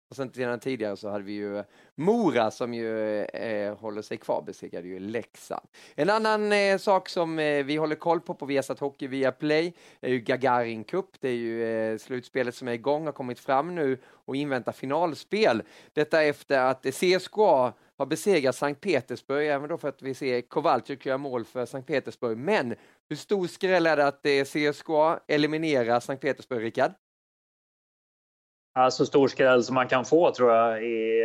och sen sedan tidigare så hade vi ju eh, Mora som ju eh, håller sig kvar, besegrade ju Leksand. En annan eh, sak som eh, vi håller koll på på Viasat Hockey via Play är ju Gagarin Cup. Det är ju eh, slutspelet som är igång, har kommit fram nu och inväntar finalspel. Detta efter att CSKA har besegrat Sankt Petersburg, även då för att vi ser Kowalczyk göra mål för Sankt Petersburg. Men hur stor skräll är det att eh, CSKA eliminerar Sankt Petersburg, Rickard? Ja, så stor skräll som man kan få tror jag i,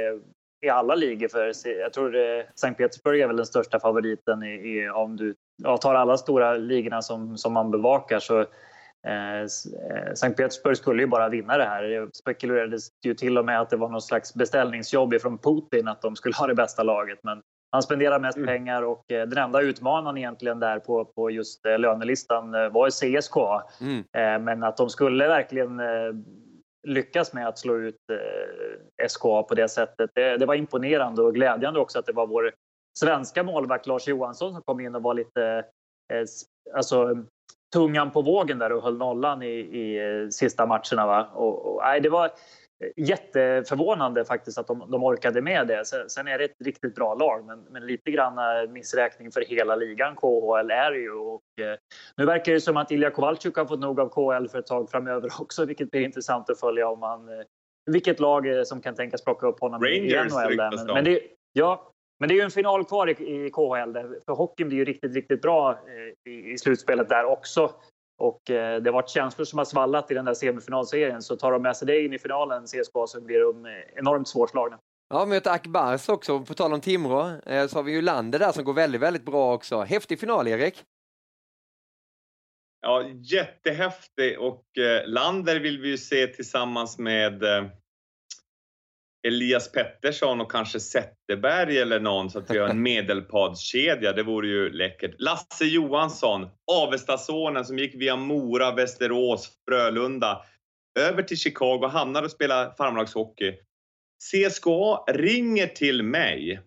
i alla ligor. För jag tror det, Sankt Petersburg är väl den största favoriten i, i om du ja, tar alla stora ligorna som, som man bevakar. Så eh, Sankt Petersburg skulle ju bara vinna det här. Det spekulerades ju till och med att det var någon slags beställningsjobb från Putin att de skulle ha det bästa laget. Men han spenderar mest mm. pengar och eh, den enda utmanaren egentligen där på, på just eh, lönelistan eh, var CSK. Mm. Eh, men att de skulle verkligen eh, lyckas med att slå ut eh, SKA på det sättet. Det, det, var imponerande och glädjande också att det var vår svenska målvakt Lars Johansson som kom in och var lite eh, alltså, tungan på vågen där och höll nollan i, i eh, sista matcherna. Va? Och, och, nej, det var jätteförvånande faktiskt att de, de orkade med det. Sen är det ett riktigt bra lag, men, men lite grann eh, missräkning för hela ligan KHL är det ju. Och, eh, nu verkar det som att Ilja Kowalczyk har fått nog av KHL för ett tag framöver (laughs) också, vilket blir intressant att följa om han, eh, vilket lag som kan tänkas plocka upp honom Rangers, i NHL. Men, men det, ja, men det är ju en final kvar i, i KHL, där, för hockeyn blir ju riktigt, riktigt bra eh, i, i slutspelet där också. Och eh, det har varit känslor som har svallat i den där semifinalserien. Så tar de med sig det in i finalen, CSKA, så blir de eh, enormt svårslagna. Ja, möter Akbars också. På tal om Timrå eh, så har vi ju Lander där som går väldigt, väldigt bra också. Häftig final, Erik. Ja, jättehäftig och Lander vill vi ju se tillsammans med Elias Pettersson och kanske Zetterberg eller någon så att vi har en (laughs) medelpadskedja. Det vore ju läckert. Lasse Johansson, Avestasonen som gick via Mora, Västerås, Frölunda över till Chicago, hamnade och spelade farmarlagshockey. CSKA ringer till mig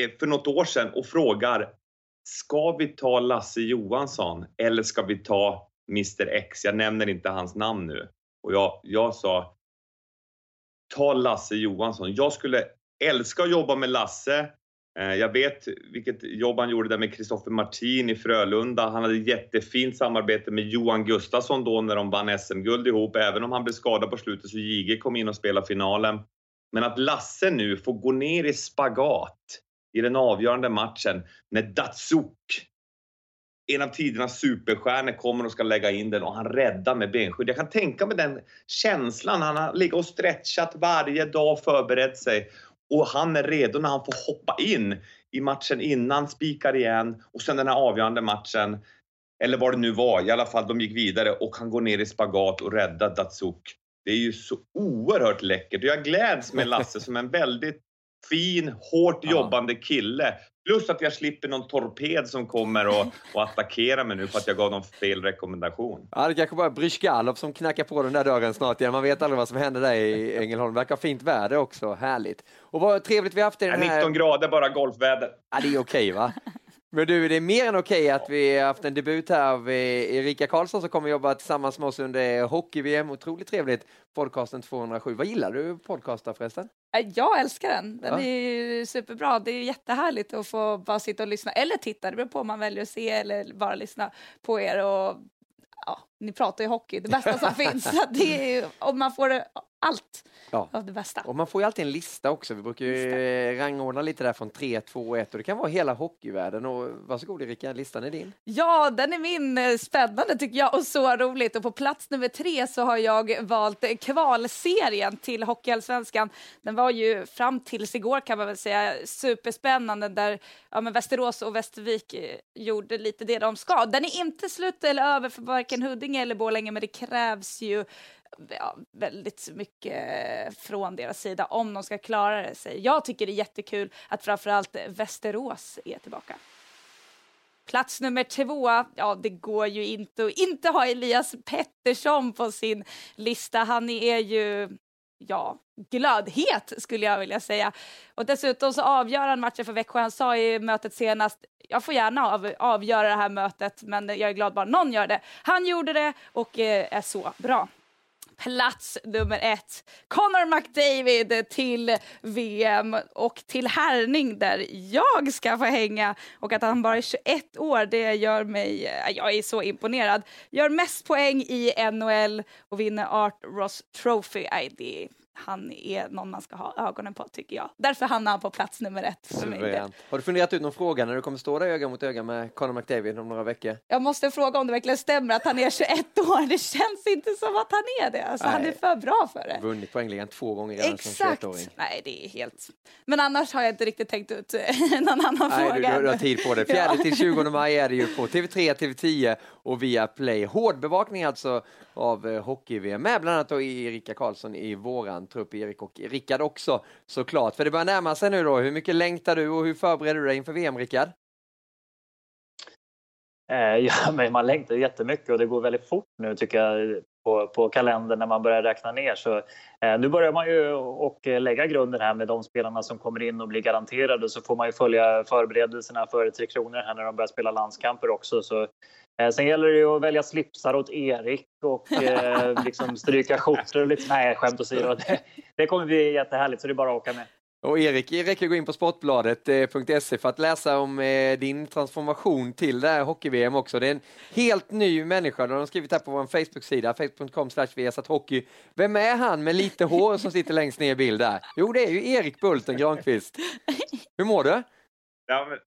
eh, för något år sedan och frågar Ska vi ta Lasse Johansson eller ska vi ta Mr X? Jag nämner inte hans namn nu. Och jag, jag sa Ta Lasse Johansson. Jag skulle älska att jobba med Lasse. Eh, jag vet vilket jobb han gjorde där med Kristoffer Martin i Frölunda. Han hade jättefint samarbete med Johan Gustafsson då när de vann SM-guld ihop. Även om han blev skadad på slutet så JG kom in och spelade finalen. Men att Lasse nu får gå ner i spagat i den avgörande matchen när Datsuk, en av tidernas superstjärnor, kommer och ska lägga in den och han räddar med benskydd. Jag kan tänka mig den känslan. Han har legat och stretchat varje dag och förberett sig och han är redo när han får hoppa in i matchen innan, spikar igen och sen den här avgörande matchen eller vad det nu var, i alla fall de gick vidare och han går ner i spagat och räddar Datsuk. Det är ju så oerhört läckert och jag gläds med Lasse som en väldigt fin, hårt jobbande kille. Plus att jag slipper någon torped som kommer och, och attackerar mig nu för att jag gav någon fel rekommendation. Ja, det kanske bara är Brysjkalov som knackar på den där dörren snart igen. Man vet aldrig vad som händer där i Ängelholm. Det verkar fint väder också. Härligt. Och vad trevligt vi har haft i den här... 19 grader, bara golfväder. Ja, det är okej va? Men du, det är mer än okej att vi har haft en debut här av Erika Karlsson som kommer jobba tillsammans med oss under hockey-VM. Otroligt trevligt. Podcasten 207. Vad gillar du podcastar förresten? Eh, Jag älskar den. Den Ja. är superbra. Det är jättehärligt att få bara sitta och lyssna. Eller titta, det beror på om man väljer att se eller bara lyssna på er. Och, ja, ni pratar ju hockey, det bästa som (laughs) finns. Så det är, och man får allt Ja. av det bästa. Och man får ju alltid en lista också. Vi brukar ju eh, rangordna lite där från 3, 2, 1 och det kan vara hela hockeyvärlden. Och varsågod Erika, listan är din. Ja, den är min. eh, Spännande tycker jag och så roligt. Och på plats nummer tre så har jag valt kvalserien till Hockeyallsvenskan. Den var ju fram tills igår kan man väl säga superspännande där ja, men Västerås och Västervik eh, gjorde lite det de ska. Den är inte slut eller över för varken Huddinge eller Borlänge men det krävs ju ja, väldigt mycket från deras sida om de ska klara sig. Jag tycker det är jättekul att framförallt Västerås är tillbaka. Plats nummer två, ja det går ju inte att inte ha Elias Pettersson på sin lista. Han är ju, ja, glödhet skulle jag vilja säga. Och dessutom så avgör han matchen för Växjö. Han sa i mötet senast, jag får gärna av, avgöra det här mötet men jag är glad bara någon gör det. Han gjorde det och eh, är så bra plats nummer ett. Connor McDavid till VM och till härning där jag ska få hänga. Och att han bara är 21 år, det gör mig... Eh, jag är så imponerad. Gör mest poäng i NHL och vinner Art Ross Trophy. Det, han är någon man ska ha ögonen på, tycker jag. Därför hamnar han på plats nummer ett för. Suveränt. Har du funderat ut någon fråga när du kommer stå där öga mot öga med Conor McDavid om några veckor? Jag måste fråga om det verkligen stämmer att han är 21 år. Det känns inte som att han är det. Alltså, han är för bra för det. Vunnit poängligan två gånger redan som Exakt. 21-åring. Nej, det är helt... Men annars har jag inte riktigt tänkt ut någon annan Nej, du, fråga. du, du har tid på det. 4 Ja. till 20 maj är det ju på TV3, TV10 och via Play. Hårdbevakning alltså av eh, hockey-VM med bland annat då Erika Karlsson i våran trupp, Erik och Rickard också såklart. För det börjar närma sig nu då. Hur mycket längtar du och hur förbereder du dig inför VM, Rickard? Eh, (laughs) ja, men man längtar jättemycket och det går väldigt fort nu tycker jag på, på kalendern när man börjar räkna ner. Så, eh, nu börjar man ju och eh, lägga grunden här med de spelarna som kommer in och blir garanterade så får man ju följa förberedelserna för Tre Kronor här när de börjar spela landskamper också. Så, eh, sen gäller det ju att välja slipsar åt Erik och (laughs) eh, liksom stryka skjortor och lite. Nej, skämt åsido. Det, det kommer bli jättehärligt så det är bara att åka med. Och Erik, det räcker att gå in på sportbladet.se eh, för att läsa om eh, din transformation till det här hockey-VM också. Det är en helt ny människa, det har de skrivit här på vår Facebook-sida, facebook.com hockey. Vem är han med lite hår som sitter längst ner i bild där? Jo, det är ju Erik Bulten Granqvist. Hur mår du? Ja, men,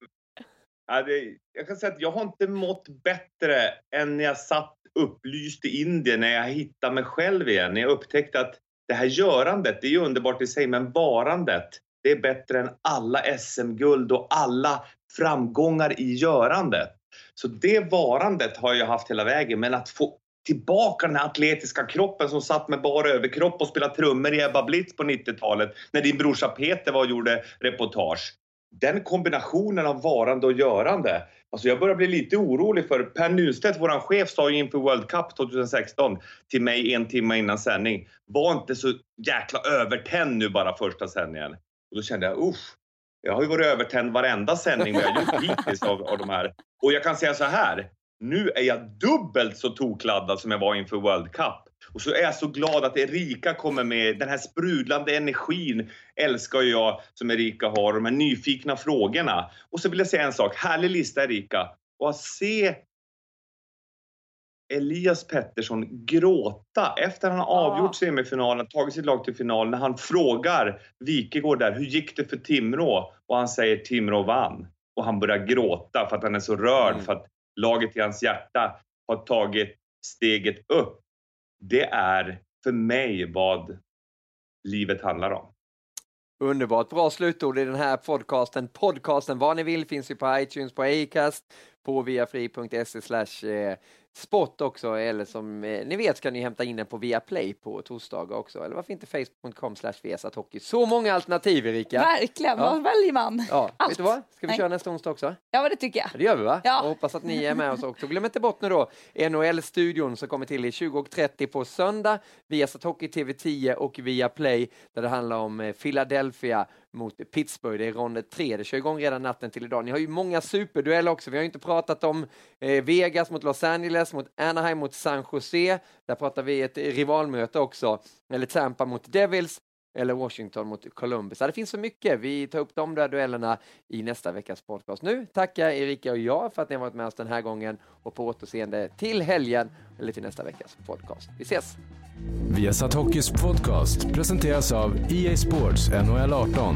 ja, det, jag kan säga att jag har inte mått bättre än när jag satt upplyst i Indien, när jag hittade mig själv igen. När jag upptäckte att det här görandet, det är ju underbart i sig, men varandet, det är bättre än alla SM-guld och alla framgångar i görandet. Så det varandet har jag haft hela vägen, men att få tillbaka den här atletiska kroppen som satt med bara överkropp och spelade trummor i Ebba Blitz på 90-talet när din brorsa Peter var och gjorde reportage. Den kombinationen av varande och görande. Alltså jag börjar bli lite orolig för Per Nunstedt, vår chef, sa ju inför World Cup 2016 till mig en timme innan sändning. Var inte så jäkla övertänd nu bara första sändningen. Och då kände jag usch. Jag har ju varit övertänd varenda sändning vi har gjort hittills av, av de här. Och jag kan säga så här. Nu är jag dubbelt så tokladdad som jag var inför World Cup. Och så är jag så glad att Erika kommer med. Den här sprudlande energin älskar jag som Erika har. De här nyfikna frågorna. Och så vill jag säga en sak. Härlig lista Erika. Och att se Elias Pettersson gråta efter han har avgjort semifinalen, tagit sitt lag till final, när han frågar Wikegård där, hur gick det för Timrå? Och han säger Timrå vann. Och han börjar gråta för att han är så rörd Mm. för att laget i hans hjärta har tagit steget upp. Det är för mig vad livet handlar om. Underbart, bra slutord i den här podcasten. Podcasten vad ni vill finns ju på iTunes, på Acast, på viafri.se slash eh, sport också, eller som eh, ni vet kan ni hämta in den på Viaplay på torsdagar också, eller varför inte facebook.com slash hockey. Så många alternativ Erika! Verkligen, Ja. vad väljer man? Ja, Allt. vet du vad? Ska vi Nej. köra nästa onsdag också? Ja, men det tycker jag. Ja, Det gör vi va? Ja. Hoppas att ni är med oss också. Glöm inte bort nu då NHL-studion som kommer till i 20.30 på söndag via Hockey TV10 och via Play där det handlar om eh, Philadelphia mot Pittsburgh. Det är rond 3. Det kör igång redan natten till idag. Ni har ju många superdueller också. Vi har ju inte pratat om eh, Vegas mot Los Angeles, mot Anaheim mot San Jose. Där pratar vi ett rivalmöte också. Eller Tampa mot Devils eller Washington mot Columbus. Det finns så mycket. Vi tar upp de där duellerna i nästa veckas podcast. Nu tackar Erika och jag för att ni har varit med oss den här gången och på återseende till helgen eller till nästa veckas podcast. Vi ses! Viasat Hockeys podcast presenteras av EA Sports NHL 18.